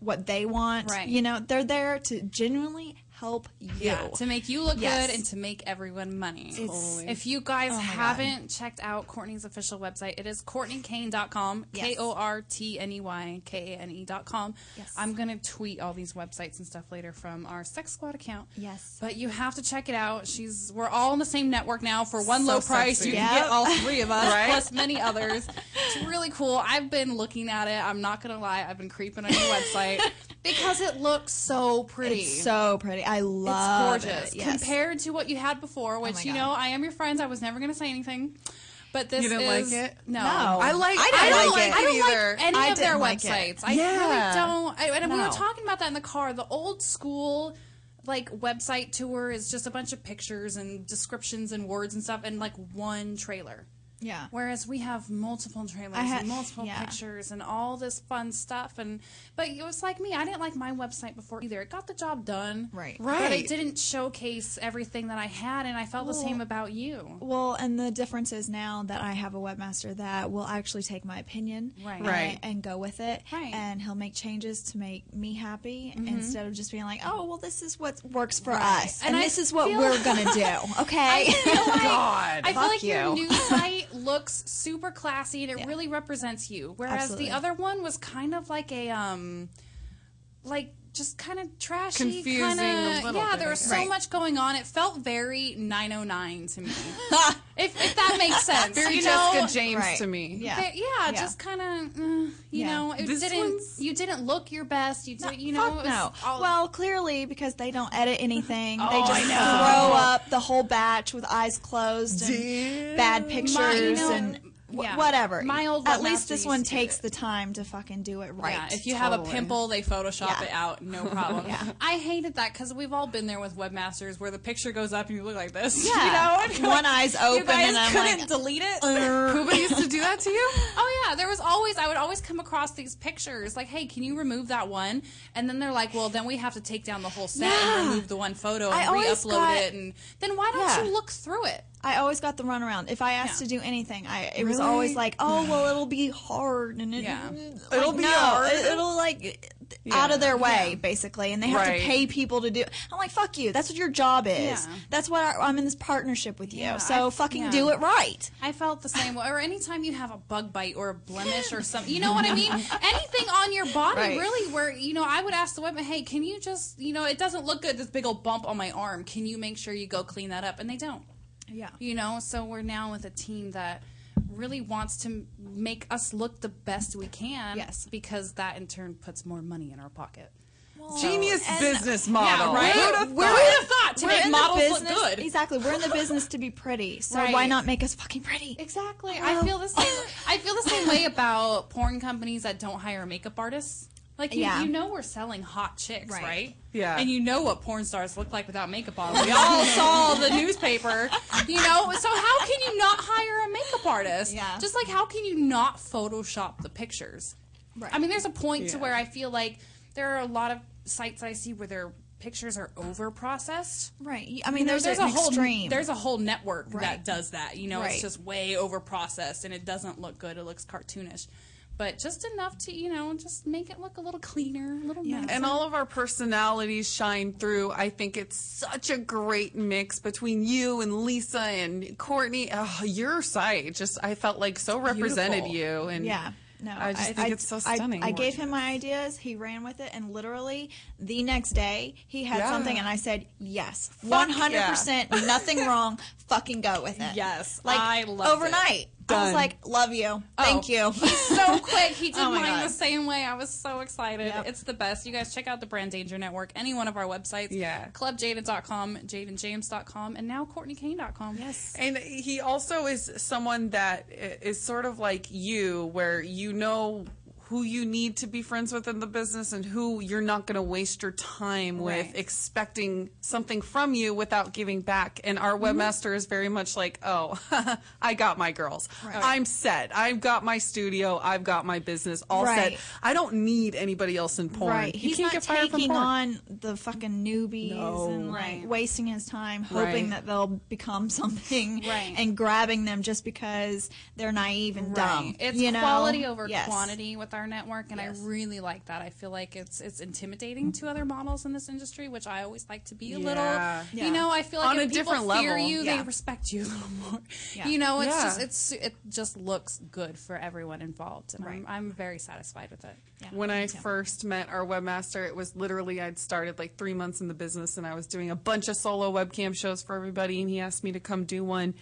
what they want Right. you know they're there to genuinely help you Yeah, to make you look Yes. good and to make everyone money. It's- If you guys Oh haven't checked out Courtney's official website, it is CourtneyCane.com, Yes. K O R T N E Y K A N E.com. Yes. I'm going to tweet all these websites and stuff later from our Sex Squad account. Yes. But you have to check it out. She's We're all in the same network now for one So low price. sexy. You can get all three of us, Right? plus many others. It's really cool. I've been looking at it. I'm not going to lie. I've been creeping on your website because it looks so pretty. It's so pretty. I love it. It's gorgeous it. Yes. compared to what you had before, oh which my you know I am your friends. I was never going to say anything, but this You didn't is like it? no. No. I like. I I, didn't don't like like it. I don't either. like any I of their didn't like it. websites. I Yeah. really don't. I, and we were talking about that in the car. The old school like website tour is just a bunch of pictures and descriptions and words and stuff and like one trailer. Yeah. Whereas we have multiple trailers I had- and multiple yeah. pictures and all this fun stuff and but it was like me, I didn't like my website before either. It got the job done. Right. Right. But Right. it didn't showcase everything that I had and I felt the same about you. Well, and the difference is now that I have a webmaster that will actually take my opinion Right. and, Right. and go with it. Right. And he'll make changes to make me happy mm-hmm. instead of just being like, oh, well, this is what works for Right. us. And And, I this is what feel- we're going to do. Okay? I feel like, God. I feel Fuck like your you. new site looks super classy and it really represents you. Whereas Absolutely. the other one was kind of like a um like just kind of trashy, Confusing kinda, a little yeah. bit, There was so Right. much going on. It felt very 909 to me, if, if that makes sense. Very you Jessica know? James Right. to me. Yeah. There- yeah, Yeah. just kind of, uh, you Yeah. know, it This didn't. one's- You didn't look your best. You did, you know, Fuck no. all- well, clearly because they don't edit anything. Oh, they just I know. throw up the whole batch with eyes closed and bad pictures My- you know, and w- yeah. whatever. My old At least this one takes it. the time to fucking do it right. Yeah, if you have a pimple, they Photoshop Yeah. it out, no problem. Yeah. I hated that because we've all been there with webmasters where the picture goes up and you look like this. Yeah. you know, One like, eye's you open guys and I'm couldn't like, delete it. Uh. Kuba used to do that to you? Oh yeah, there was always I would always come across these pictures like, hey, can you remove that one? And then they're like, well, then we have to take down the whole set and remove the one photo and re-upload got- it. And then why don't you look through it? I always got the runaround. If I asked Yeah. to do anything, I it was always like, oh well, it'll be hard and it, Yeah. like, It'll be no, hard. It, will like out of their way basically, and they have Right. to pay people to do. I'm like, fuck you. That's what your job is. Yeah. That's what I, I'm in this partnership with you. Yeah, so I- fucking yeah. do it right. I felt the same way. Or anytime you have a bug bite or a blemish or something, you know what I mean? Anything on your body, Right. really, where, you know, I would ask the women, hey, can you just, you know, it doesn't look good, this big old bump on my arm. Can you make sure you go clean that up? And they don't. Yeah. You know, so we're now with a team that really wants to make us look the best we can. Yes. Because that in turn puts more money in our pocket. Genius and- business model. right? Who would've Where thought? would have thought to We're make in the models look good? Exactly. We're in the business to be pretty. So Right. why not make us fucking pretty? Exactly. I feel the same. I feel the same way about porn companies that don't hire makeup artists. Like you, Yeah. you know, we're selling hot chicks, right. Right. Yeah. And you know what porn stars look like without makeup on. We all saw the newspaper. You know, so how can you not hire a makeup artist? Yeah. Just like how can you not Photoshop the pictures? Right. I mean, there's a point to where I feel like there are a lot of sites I see where they're pictures are over processed. Right. I mean, there's, an a whole extreme. there's a whole network Right. that does that. You know, Right. it's just way over processed and it doesn't look good. It looks cartoonish. But just enough to, you know, just make it look a little cleaner, a little nicer. And all of our personalities shine through. I think it's such a great mix between you and Lisa and Courtney. Oh, your site just I felt like so represented beautiful. you. And yeah. No, I just think it's so I- stunning. I, gave him my ideas. He ran with it, and literally the next day he had Yeah. something, and I said, "Yes, one hundred percent, nothing wrong. Fucking go with it." Yes, like I loved it. Overnight. I was like, "Love you, thank oh. you." He's so quick. He oh did Oh mine God. the same way. I was so excited. Yep. It's the best. You guys check out the Brand Danger Network, any one of our websites. Yeah. ClubJada.com, JadenJames.com, and now CourtneyCane.com. yes. And he also is someone that is sort of like you, where you know who you need to be friends with in the business and who you're not going to waste your time with expecting something from you without giving back. And our Mm-hmm. webmaster is very much like, oh, I got my girls. I'm set. I've got my studio. I've got my business all Right. set. I don't need anybody else in porn. Right. He's can't not taking on the fucking newbies No. and like Right. wasting his time hoping Right. that they'll become something Right. and grabbing them just because they're naive and dumb. It's you know? quality over Yes. quantity with our network, and Yes. I really like that. I feel like it's it's intimidating to other models in this industry, which I always like to be a Yeah. little. Yeah. You know, I feel like On if a people different fear level. you, Yeah. they respect you a little more. Yeah. You know, it's Yeah. just it's it just looks good for everyone involved, and Right. I'm I'm very satisfied with it. Yeah, when I too. first met our webmaster, it was literally I'd started like three months in the business and I was doing a bunch of solo webcam shows for everybody, and he asked me to come do one.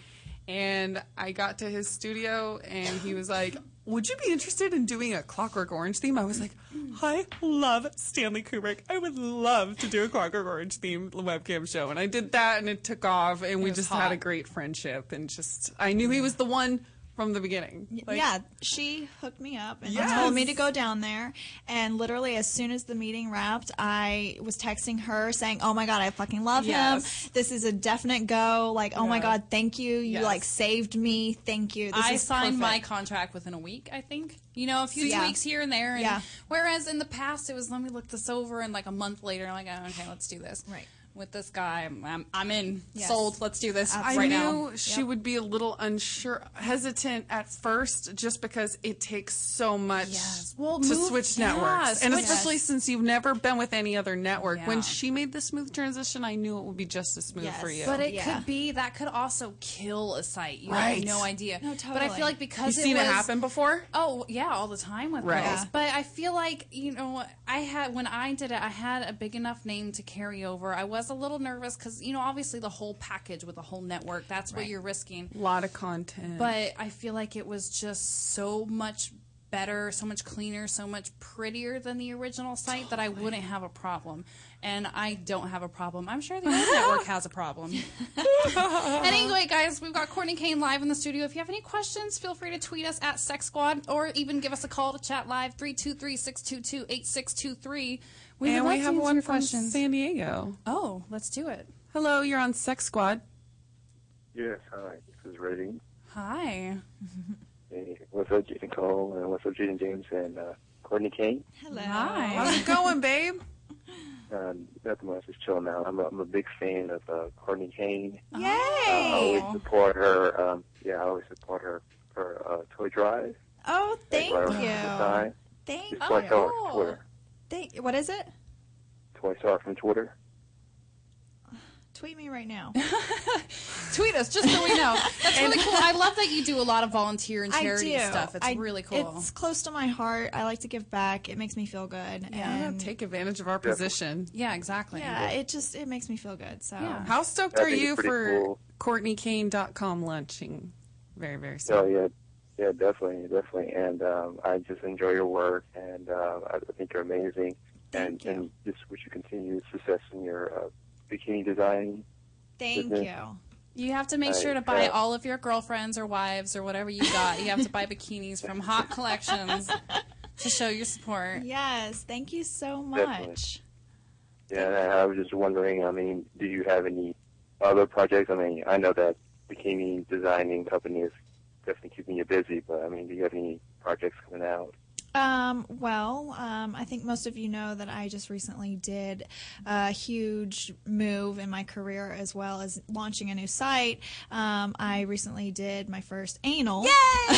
And I got to his studio and he was like, Would you be interested in doing a Clockwork Orange theme? I was like, I love Stanley Kubrick. I would love to do a Clockwork Orange theme webcam show. And I did that and it took off and we just hot. had a great friendship and just, I knew he was the one from the beginning. Like, yeah, she hooked me up and Yes. told me to go down there. And literally, as soon as the meeting wrapped, I was texting her saying, "Oh my god, I fucking love Yes. him. This is a definite go. Like, oh my god, thank you. You Yes. like saved me. Thank you. This I is signed my contract within a week, I think. You know, a few Yeah. tweaks here and there. And Yeah. Whereas in the past, it was let me look this over, and like a month later, I'm like, oh, okay, let's do this. Right. With this guy, I'm, I'm, I'm in. Yes. Sold. Let's do this I right knew she Yep. would be a little unsure, hesitant at first, just because it takes so much Yes. Well, to move- switch yeah, networks, and especially Yes. since you've never been with any other network. Yeah. When she made the smooth transition, I knew it would be just as smooth Yes. for you. But it Yeah. could be that could also kill a site. You Right. have no idea. No, totally. But I feel like because You've because seen it, it happen before. Oh yeah, all the time with Right. girls. Yeah. But I feel like you know, I had when I did it, I had a big enough name to carry over. I was a little nervous because you know, obviously the whole package with the whole network, that's what you're risking. A lot of content. But I feel like it was just so much better, so much cleaner, so much prettier than the original site that I wouldn't have a problem. And I don't have a problem. I'm sure the old network has a problem. anyway, guys, we've got Courtney Cane live in the studio. If you have any questions, feel free to tweet us at Sex Squad or even give us a call to chat live 323 622 8623. We and we have one your from questions. San Diego. Oh, let's do it. Hello, you're on Sex Squad. Yes, hi. This is Rating. Hi. Hey, what's up, Jaden Cole? And what's up, Jaden James and uh, Courtney Cane? Hello. Hi. How's it going, babe? Uh, nothing much, just chilling out. I'm a, I'm a big fan of uh, Courtney Cane. Yay! Uh, I always support her. Um, yeah, I always support her for uh, Toy Drive. oh, thank Like, right you. time. Thank Just like her you. on Twitter. Thank. What is it? Toy Star from Twitter. Tweet me right now. Tweet us just so we know. That's really cool. I love that you do a lot of volunteer and I charity do. stuff. It's I- really cool. It's close to my heart. I like to give back. It makes me feel good. Yeah, and take advantage of our position. yeah, exactly. yeah, it just it makes me feel good. So Yeah. How stoked I are you pretty for cool. CourtneyCane.com launching very, very soon? Oh yeah, yeah, definitely, definitely. And um, I just enjoy your work, and uh, I think you're amazing. and Thank you. and just wish you continued success in your uh, bikini design. thank business. you. You have to make I- sure to buy uh, all of your girlfriends or wives or whatever you got. You have to buy bikinis from Haute Kollections to show your support. Yes, thank you so Definitely. much. Yeah, I was just wondering. I mean, do you have any other projects? I mean, I know that bikini designing company is definitely keeping you busy, but I mean, do you have any projects coming out? Um, well, um, I think most of you know that I just recently did a huge move in my career as well as launching a new site. Um, I recently did my first anal. Yay!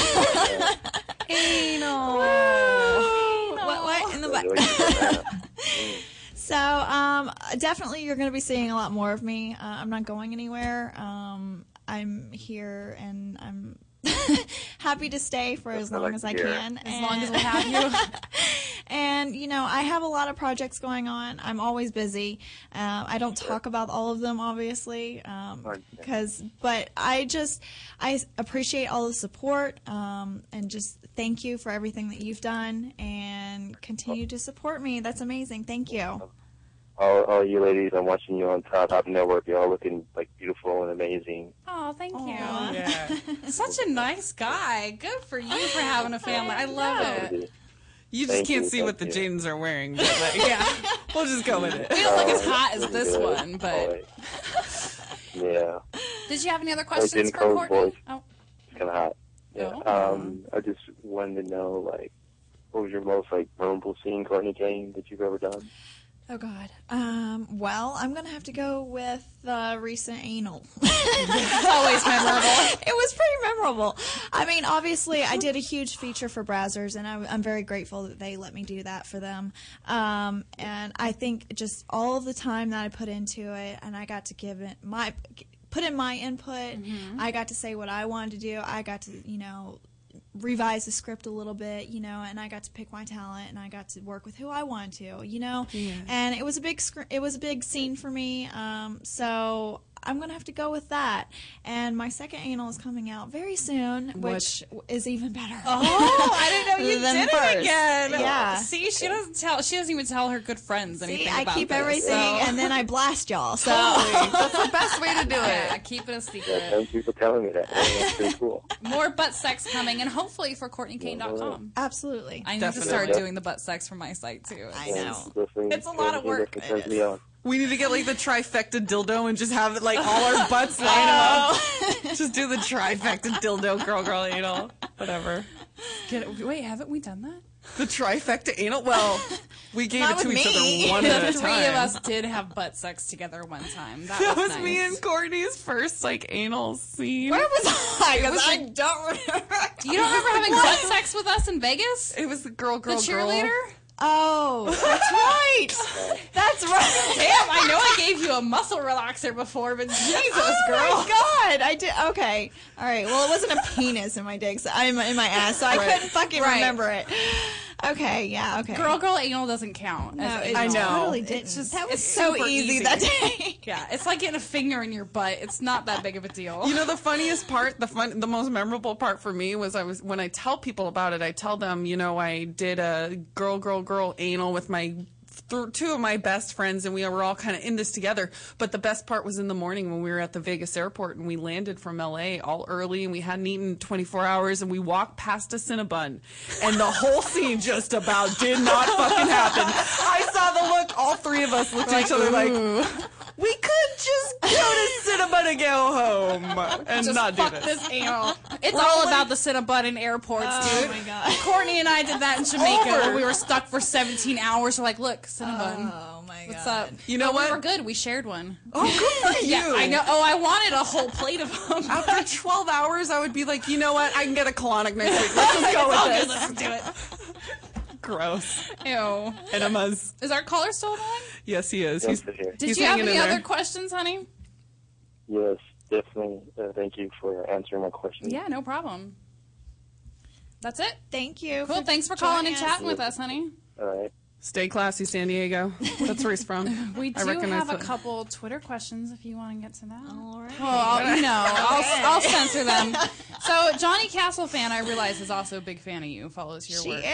anal. What, what? In the butt. So um, definitely, you're going to be seeing a lot more of me. Uh, I'm not going anywhere. Um, I'm here, and I'm happy to stay for as long as I can. As long as we'll have you. and you know, I have a lot of projects going on. I'm always busy. Uh, I don't talk about all of them, obviously, because. but I just I appreciate all the support um, and just thank you for everything that you've done and continue to support me. That's amazing. Thank you. All, all you ladies, I'm watching you on Top Top Network. You're all looking like beautiful and amazing. Oh, thank you. Such a nice guy. Good for you for having a family. I love it. You just Thank can't you, see what the you. jeans are wearing, but like, yeah, we'll just go with it. We don't look as hot as this one, but Yeah. did you have any other I questions didn't for call Courtney? voice. Oh, It's kind of hot. Yeah. Um, I just wanted to know, like, what was your most like memorable scene, Courtney Cane, that you've ever done? Oh God. Um, well, I'm gonna have to go with the recent anal. it's always memorable. it was pretty memorable. I mean, obviously, I did a huge feature for Brazzers, and I, I'm very grateful that they let me do that for them. Um, and I think just all the time that I put into it, and I got to give it my put in my input. I got to say what I wanted to do. I got to, you know, revise the script a little bit, you know, and I got to pick my talent and I got to work with who I wanted to, you know. Yeah. And it was a big scr- it was a big scene for me. Um, so I'm gonna have to go with that. And my second anal is coming out very soon, which is even better. Oh, I didn't know you did first. it again. Yeah. See, she doesn't tell. She doesn't even tell her good friends anything See, I about keep this, everything so- and then I blast y'all. So That's the best way to do it. Yeah, keep it a Yeah, secret. thank you for telling me that. That's pretty cool. More butt sex coming, and hopefully for CourtneyCane.com. Absolutely. I need Definitely. to start doing the butt sex for my site too. I know. It's a lot of definitely work. Definitely turns me on. We need to get like the trifecta dildo and just have it like all our butts line them up. Oh. just do the trifecta dildo, girl, girl, anal, whatever. Get it, wait, haven't we done that? The trifecta anal. Well, we gave Not it to each me. other one the at a time. three of us did have butt sex together one time. That, That was, was nice. me and Courtney's first like anal scene. where was I? Because I like- don't remember. You don't remember having butt sex with us in Vegas? It was the girl, girl, The cheerleader? girl. Oh, that's right. That's right. Damn, I know I gave you a muscle relaxer before, but Jesus, oh girl. my god! I did. Okay, all right. Well, it wasn't a penis in my dick. So I'm in my ass, so I Right. couldn't fucking Right. remember it. Okay, yeah, okay. Girl, girl, anal doesn't count. no, as it anal. I know. totally didn't. It's just- that was it's so easy, easy. that day. Yeah, it's like getting a finger in your butt. It's not that big of a deal. You know the funniest part, the fun, the most memorable part for me was I was when I tell people about it. I tell them, you know, I did a girl, girl, girl anal with my th- two of my best friends, and we were all kind of in this together. But the best part was in the morning when we were at the Vegas airport and we landed from LA all early, and we hadn't eaten 24 hours, and we walked past a Cinnabon, and the whole scene just about did not fucking happen. I saw the look. All three of us looked at each other like. We could just go to Cinnabon and go home and Just not do fuck this. this anal. It's We're all all about the Cinnabon in airports, Oh dude. my God. Courtney and I did that in Jamaica Over. when we were stuck for 17 hours. We're like, look, Cinnabon. Oh my god. What's up? You know But what? We were good. We shared one. Oh, good for you. Yeah, I know. Oh, I wanted a whole plate of them. After 12 hours, I would be like, you know what? I can get a colonic next week. Let's just go It's all with good. this. Let's do it. Gross. Ew. Enemas. Is our caller still on? Yes, he is. Yes, He's, for sure. Did he's you have hanging any in other there. questions, honey? Yes, definitely. Uh, thank you for answering my question. Yeah, no problem. That's it. Thank you. Cool. Thanks for calling and joining us. chatting with us, honey. All right. Stay classy, San Diego. That's where he's from. We I do recognize have a that. couple Twitter questions if you want to get to that. All right. Well, I'll, you know, I'll, I'll censor them. So, Johnny Castle fan, I realize, is also a big fan of you. Follows your She work. She is.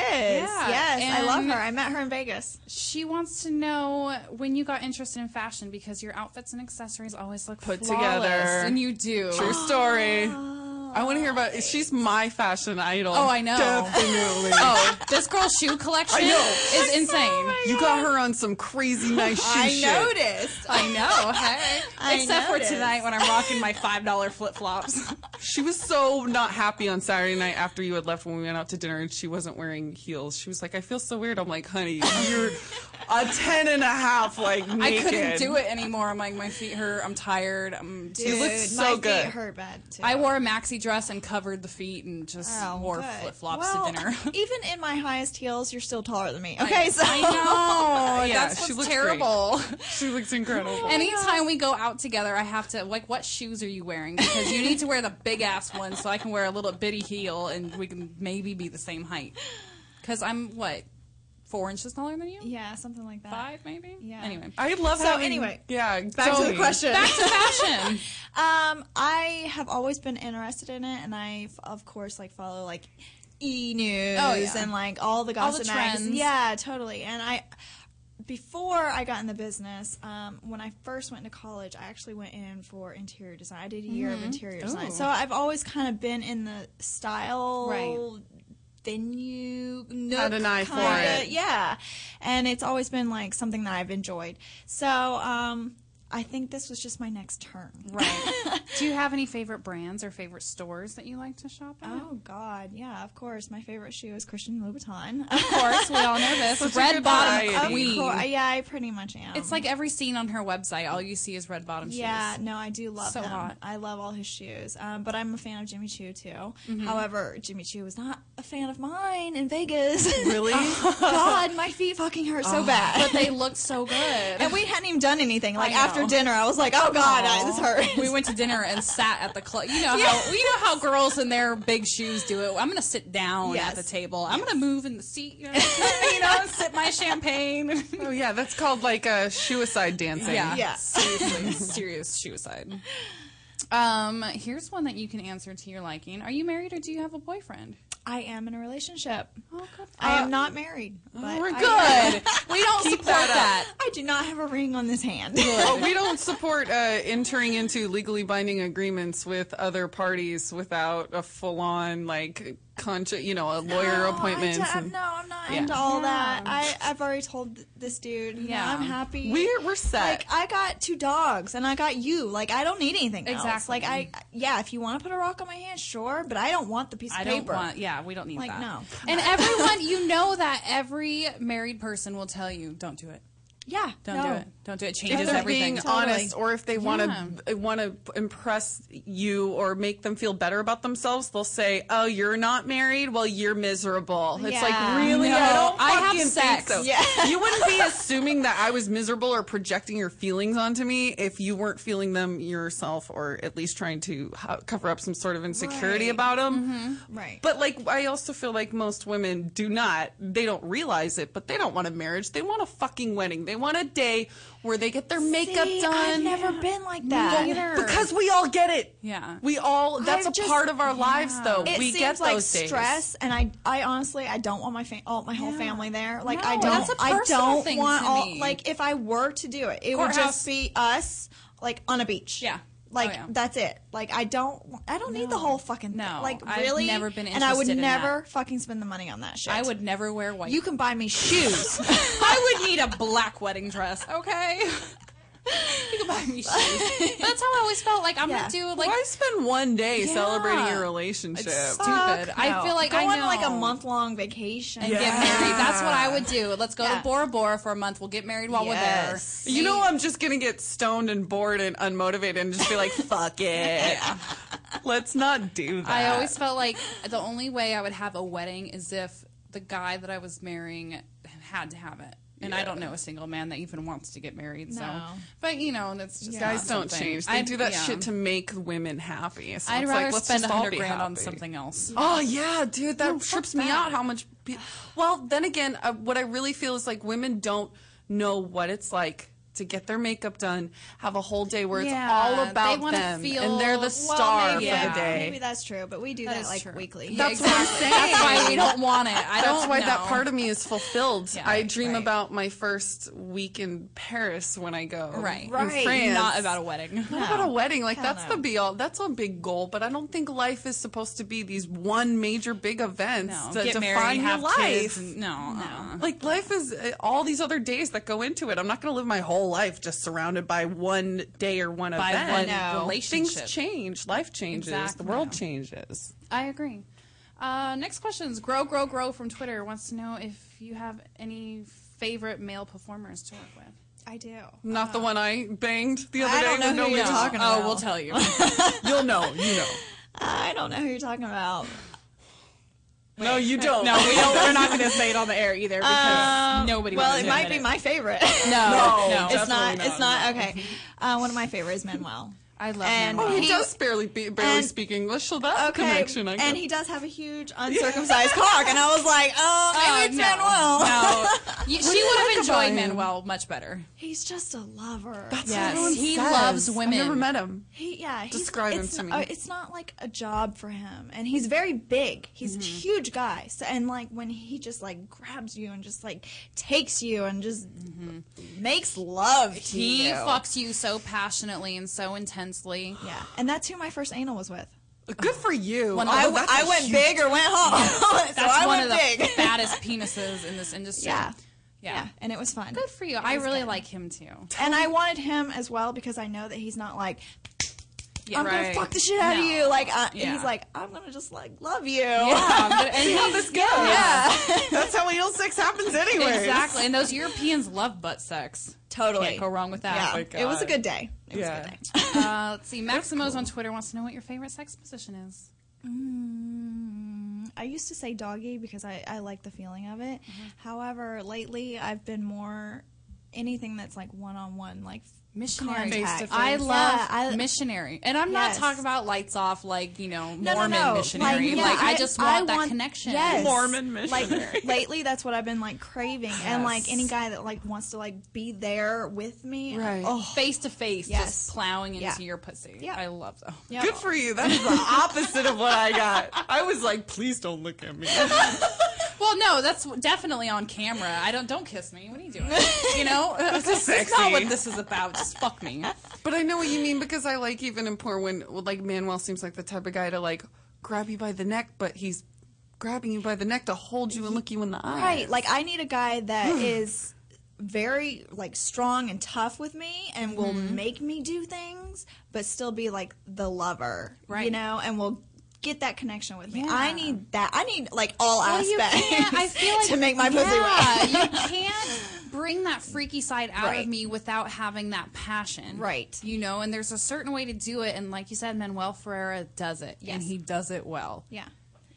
Yeah, Yes, I love her. I met her in Vegas. She wants to know when you got interested in fashion because your outfits and accessories always look Put flawless, together. and you do. True story. Ah. I want to hear about. She's my fashion idol. Oh, I know. Definitely. Oh, this girl's shoe collection I know. is insane. You got her on some crazy nice shoe I shit. noticed. I know. Hey, I except noticed. for tonight when I'm rocking my five dollar flip flops. She was so not happy on Saturday night after you had left when we went out to dinner and she wasn't wearing heels. She was like, I feel so weird. I'm like, honey, you're a 10 and a half, like, naked. I couldn't do it anymore. I'm like, my feet hurt. I'm tired. I'm You look Dude, so my good. feet hurt bad too. I wore a maxi dress and covered the feet and just Oh, wore flip flops well, to dinner. even in my highest heels, you're still taller than me. Okay, so I know. Yeah, That's she what's looks terrible. She looks incredible. Anytime we go out together, I have to like, what shoes are you wearing? Because you need to wear the big ass one so I can wear a little bitty heel and we can maybe be the same height. Because I'm what four inches taller than you? Yeah, something like that. Five maybe. Yeah. Anyway, I love So having, anyway, yeah, back to the question. back to fashion. Um, I have always been interested in it, and I, of course, like follow like E News Oh, yeah. and like all the gossip All the gossip magazines. trends. Yeah, totally. And I, before I got in the business, um, when I first went to college, I actually went in for interior design. I did a year of Mhm. interior design, so I've always kind of been in the style. Right. venue Had an eye for kinda- it. yeah and it's always been like something that i've enjoyed so um i think this was just my next turn Right. Do you have any favorite brands or favorite stores that you like to shop at? Oh God, yeah, of course. My favorite shoe is Christian Louboutin. Of course, we all know this. Such Red bottom queen. Course, yeah, I pretty much am. It's like every scene on her website. All you see is red bottom shoes. yeah, no, I do love So him. hot. I love all his shoes. Um, but I'm a fan of Jimmy Choo too. Mm-hmm. However, Jimmy Choo was not a fan of mine in Vegas. Really? God, my feet fucking hurt so bad. But they looked so good. and we hadn't even done anything. Like know. After dinner, I was like, "Oh God, I, this hurts." we went to dinner and sat at the club. You know how you know how girls in their big shoes do it. I'm gonna sit down Yes. at the table. I'm gonna move in the seat. You know, you know, sip my champagne. Oh, yeah, that's called like a suicide dancing. Yeah, Yeah. seriously, serious suicide. Um, here's one that you can answer to your liking. Are you married or do you have a boyfriend? I am in a relationship. Oh. I am not married. But we're I- good. we don't Keep support that that. I do not have a ring on this hand. Oh, we don't support uh, entering into legally binding agreements with other parties without a full-on like consci- you know, a lawyer No, appointment. I and- no, I'm not Yeah. into all that. I, I've already told this dude. Yeah, Yeah. I'm happy. We're we're set. like I got two dogs and I got you. Like I don't need anything else. Exactly. Like I, yeah, if you want to put a rock on my hand, sure, but I don't want the piece of I don't paper. want. Yeah, we don't need Like, that. no. And everyone, you know that every married person will tell you, "Don't do it. yeah, Don't no. do it. Don't do it. It if changes they're everything." being Totally. honest, or if they want Yeah. to want to impress you or make them feel better about themselves, they'll say, "Oh, you're not married. Well, you're miserable." It's like really, No, I don't I have sex. think so. Yeah. You wouldn't be assuming that I was miserable or projecting your feelings onto me if you weren't feeling them yourself, or at least trying to ho- cover up some sort of insecurity Right. about them. Mm-hmm. Right. But like, I also feel like most women do not. They don't realize it, but they don't want a marriage. They want a fucking wedding. They want a day where they get their makeup See, done. I've never been like that. neither. Because we all get it. Yeah. We all. That's I've a just- part of our lives, though. It we seems get like those days. stress, and I, I honestly, I don't want my fa- all, my whole Yeah. family there. Like No, I don't, that's a I don't thing want all. Like if I were to do it, it would Courthouse. just be us, like on a beach. Yeah. Like Oh, yeah. that's it. Like I don't, I don't need the whole fucking. No, like really, I've never been and I would never fucking spend the money on that shit. I would never wear white. You can buy me shoes. I would need a black wedding dress. Okay. you can buy me shoes. But that's how I always felt. Like I'm Yeah. gonna do like Why spend one day Yeah. celebrating your relationship? It's stupid. Fuck I feel like go I on know. like a month long vacation and get married. That's what I would do. Let's go Yeah. to Bora Bora for a month. We'll get married while Yes. we're there. You know, I'm just gonna get stoned and bored and unmotivated and just be like, "Fuck it, let's not do that." I always felt like the only way I would have a wedding is if the guy that I was marrying had to have it. And I don't know a single man that even wants to get married. So, No. but you know, that's just guys don't something. change. They I'd- do that yeah. shit to make women happy. So I'd it's rather like, let's spend just a hundred be grand on something else. Oh yeah, dude, that No, fuck trips me that. out. How much? Pe- well, then again, uh, what I really feel is like women don't know what it's like to get their makeup done, have a whole day where it's Yeah, all about wanna them, feel- and they're the well, star maybe, for yeah. the day. Maybe that's true, but we do That that, is like true. weekly. Yeah, That's what I'm saying. That's why we don't want it. I That's don't why that part of me is fulfilled. Yeah, I dream right. about my first week in Paris when I go. Right. in Right. France. Not about a wedding. Not about a wedding. Like Hell that's no. the be all. That's a big goal. But I don't think life is supposed to be these one major big events No, that get define married, your have life. kids. And, no, uh-uh. Like life is uh, all these other days that go into it. I'm not going to live my whole whole life just surrounded by one day or one By event. one know. Things change. Life changes. Exactly. The world changes. I agree. Uh, next question is Grow Grow Grow from Twitter wants to know if you have any favorite male performers to work with. I do. Not the one I banged the other I day. don't know who no you're lip. talking Oh, about. we'll tell you. You'll know. You know. I don't know who you're talking about. No, you don't. no, we don't, we're not going to say it on the air either because Um, nobody. Well, it might be my favorite. No, No, no, it's not. definitely It's not. Okay. Uh, one of my favorites, Manuel. I love And Manuel. Oh, he He- does barely be, barely and- speak English, so that's Okay, a connection. I guess. and he does have a huge uncircumcised cock, and I was like, oh, maybe Oh, it's no, Manuel. No, You- she would have enjoyed him? Manuel much better. He's just a lover. That's Yes, what he says. loves women. I've never met him. He yeah. He's, Describe him it's to not- me. uh, it's not like a job for him, and he's very big. He's Mm-hmm. a huge guy. So and like when he just like grabs you and just like takes you and just makes love to Mm-hmm. He fucks you so passionately and so intensely. Yeah, and that's who my first anal was with. Good for you. When Oh, I, that's I a went huge- big or went home. so That's I one went of the big. fattest penises in this industry. yeah. yeah, yeah, and it was fun. Good for you. It I really good. like him too. And I wanted him as well because I know that he's not like Yeah, I'm gonna fuck the shit out of you. Like uh, Yeah. he's like I'm gonna just like love you. Yeah, but, and how he's- this goes. Yeah. That's how anal sex happens anyway. Exactly, and those Europeans love butt sex. totally. Can't go wrong with Yeah, that. it was a good day. It was a good day. Uh, let's see. Maximo's on Twitter wants to know what your favorite sex position is. Mm, I used to say doggy because I, I like the feeling of it. However, lately I've been more anything that's like one on one, like Missionary. contact. Face to I Yeah, love I- missionary, and I'm not talking about lights off, like you know, No, no, Mormon no. missionary. yeah, Like, I, just want that want- connection. Yes. Mormon missionary. Like lately, that's what I've been like craving, and like any guy that like wants to like be there with me. Right. Oh, face to face, just plowing into Yeah. your pussy. Yeah. I love that. yeah. Good for you. That is the opposite of what I got. I was like, please don't look at me. Well, no, that's definitely on camera. I don't don't kiss me. What are you doing? You know, This is That's not what this is about. Just fuck me. But I know what you mean because I like even in porn when like Manuel seems like the type of guy to like grab you by the neck, but he's grabbing you by the neck to hold you and look you in the eye. Right. Like I need a guy that is very like strong and tough with me and will Mm-hmm. make me do things but still be like the lover. Right you know, and will get that connection with me. Yeah. I need that. I need like all Well, aspects. I feel like to make my pussy yeah, wet. you can't bring that freaky side out Right. of me without having that passion. Right. You know, and there's a certain way to do it, and like you said, Manuel Ferrara does it, and he does it well. yeah.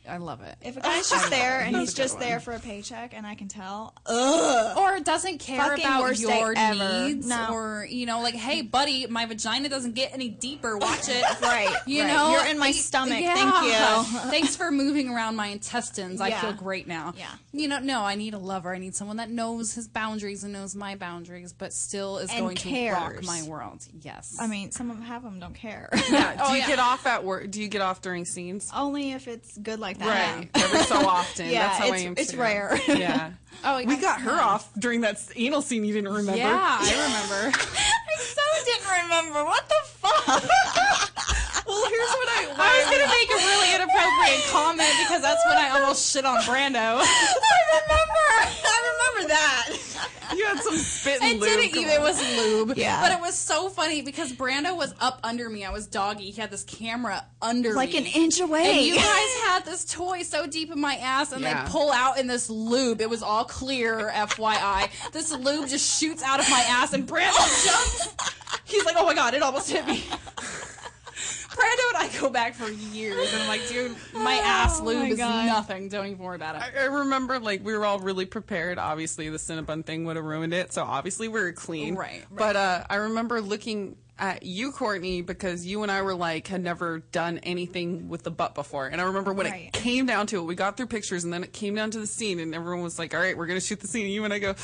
I love it. If a guy's just there and he's That's a good just one. there for a paycheck and I can tell, ugh. or doesn't care Fucking about worst day your ever. needs, No. or you know, like, hey, buddy, my vagina doesn't get any deeper. Watch it. Right, You right. know, You're in my Y- stomach. yeah. Thank you. Thanks for moving around my intestines. I Yeah. feel great now. Yeah. You know, no, I need a lover. I need someone that knows his boundaries and knows my boundaries, but still is And going to rock cares. my world. Yes. I mean, some of half of them don't care. Yeah. Do Oh, you yeah. get off at work? Do you get off during scenes? Only if it's good like that. Right. Every so often. Yeah, That's how I it's- am. it's too. rare. Yeah. oh, We got her off during that anal scene you didn't remember. Yeah, I remember. I so didn't remember. What the fuck? Well, here's what I. I was gonna make a really inappropriate comment because that's when I almost shit on Brando. I remember. I remember that. You had some spit and It lube. didn't even. It was lube. Yeah. But it was so funny because Brando was up under me. I was doggy. He had this camera under me. Like me. an inch away. And you guys had this toy so deep in my ass, and Yeah. they pull out in this lube. It was all clear, FYI. This lube just shoots out of my ass, and Brando jumps. He's like, "Oh my god, it almost hit me." Brando and I go back for years, and I'm like, "Dude, my ass Oh lube my is God. nothing. Don't even worry about it." I, I remember, like, we were all really prepared. Obviously, the Cinnabon thing would have ruined it, so obviously we were clean. Right, right. But uh, I remember looking at you, Courtney, because you and I were like had never done anything with the butt before, and I remember when Right. it came down to it, we got through pictures, and then it came down to the scene, and everyone was like, "All right, we're gonna shoot the scene," and you and I go.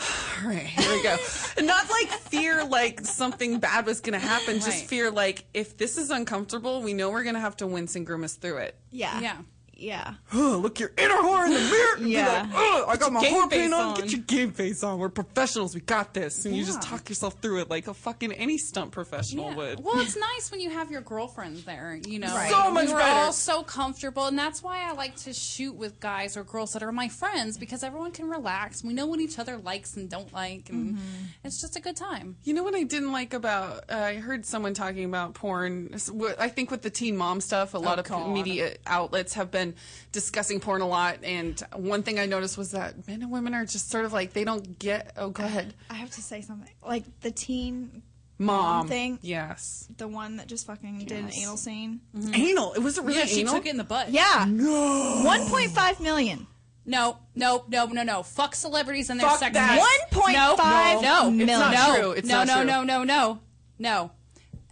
All right, here we go. not like fear like something bad was going to happen, just Right. fear like if this is uncomfortable, we know we're going to have to wince and grimace through it. Yeah. Yeah. Yeah. oh, look your inner whore in the mirror. and be Yeah. like, "Ugh, I got my whore paint on. on. Get your game face on. We're professionals. We got this. And you just talk yourself through it like a fucking any stunt professional Yeah. would. Well, it's nice when you have your girlfriend there, you know. Right. So much we were better. all so comfortable, and that's why I like to shoot with guys or girls that are my friends because everyone can relax. We know what each other likes and don't like, and Mm-hmm. it's just a good time. You know what I didn't like about? Uh, I heard someone talking about porn. I think with the teen mom stuff, a lot Oh, of God. media outlets have been discussing porn a lot. And one thing I noticed was that men and women are just sort of like they don't get. Oh, go ahead, I have to say something. Like the teen mom. thing, Yes, the one that just fucking did an anal scene. Mm-hmm. anal. It was it really yeah, she anal. took it in the butt. Yeah. No. 1.5 million. No, no, no, no, no. Fuck celebrities and their Fuck sex that. tapes. 1.5 no, no, million. not no, true. It's no, not no, true. no, no, no, no.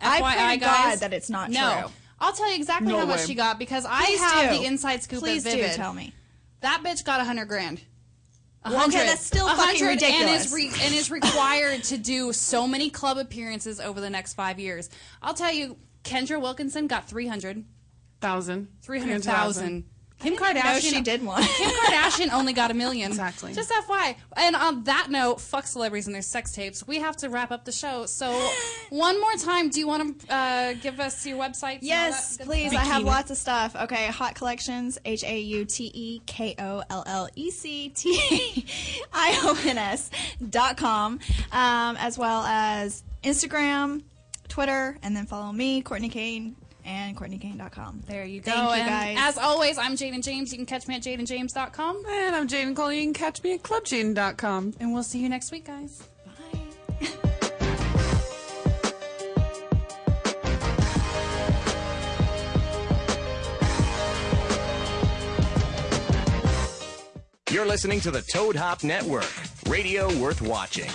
I pray to guys, God that it's not no. true. I'll tell you exactly No how much way. she got because I have do. the inside scoop Please at do tell me. That bitch got a hundred grand. Well, okay, hundred. that's still A fucking hundred ridiculous. And is, re- and is required to do so many club appearances over the next five years. I'll tell you, Kendra Wilkinson got 300. thousand. 300,000. Kim Kardashian. she did one. Kim Kardashian only got a million. Exactly. Just FYI. And on that note, fuck celebrities and their sex tapes. We have to wrap up the show. So, one more time, do you want to uh, give us your website? Yes, please. I have lots of stuff. Okay, Haute Kollections, H A U T E K O L L E C T I O N S dot com, um, as well as Instagram, Twitter, and then follow me, Courtney Cane, and CourtneyCane.com. There you go. Thank you, And guys. As always, I'm Jaden James. You can catch me at jadenjames.com. And I'm Jaden Cole. You can catch me at clubjaden.com. And we'll see you next week, guys. Bye. You're listening to the Toad Hop Network, radio worth watching.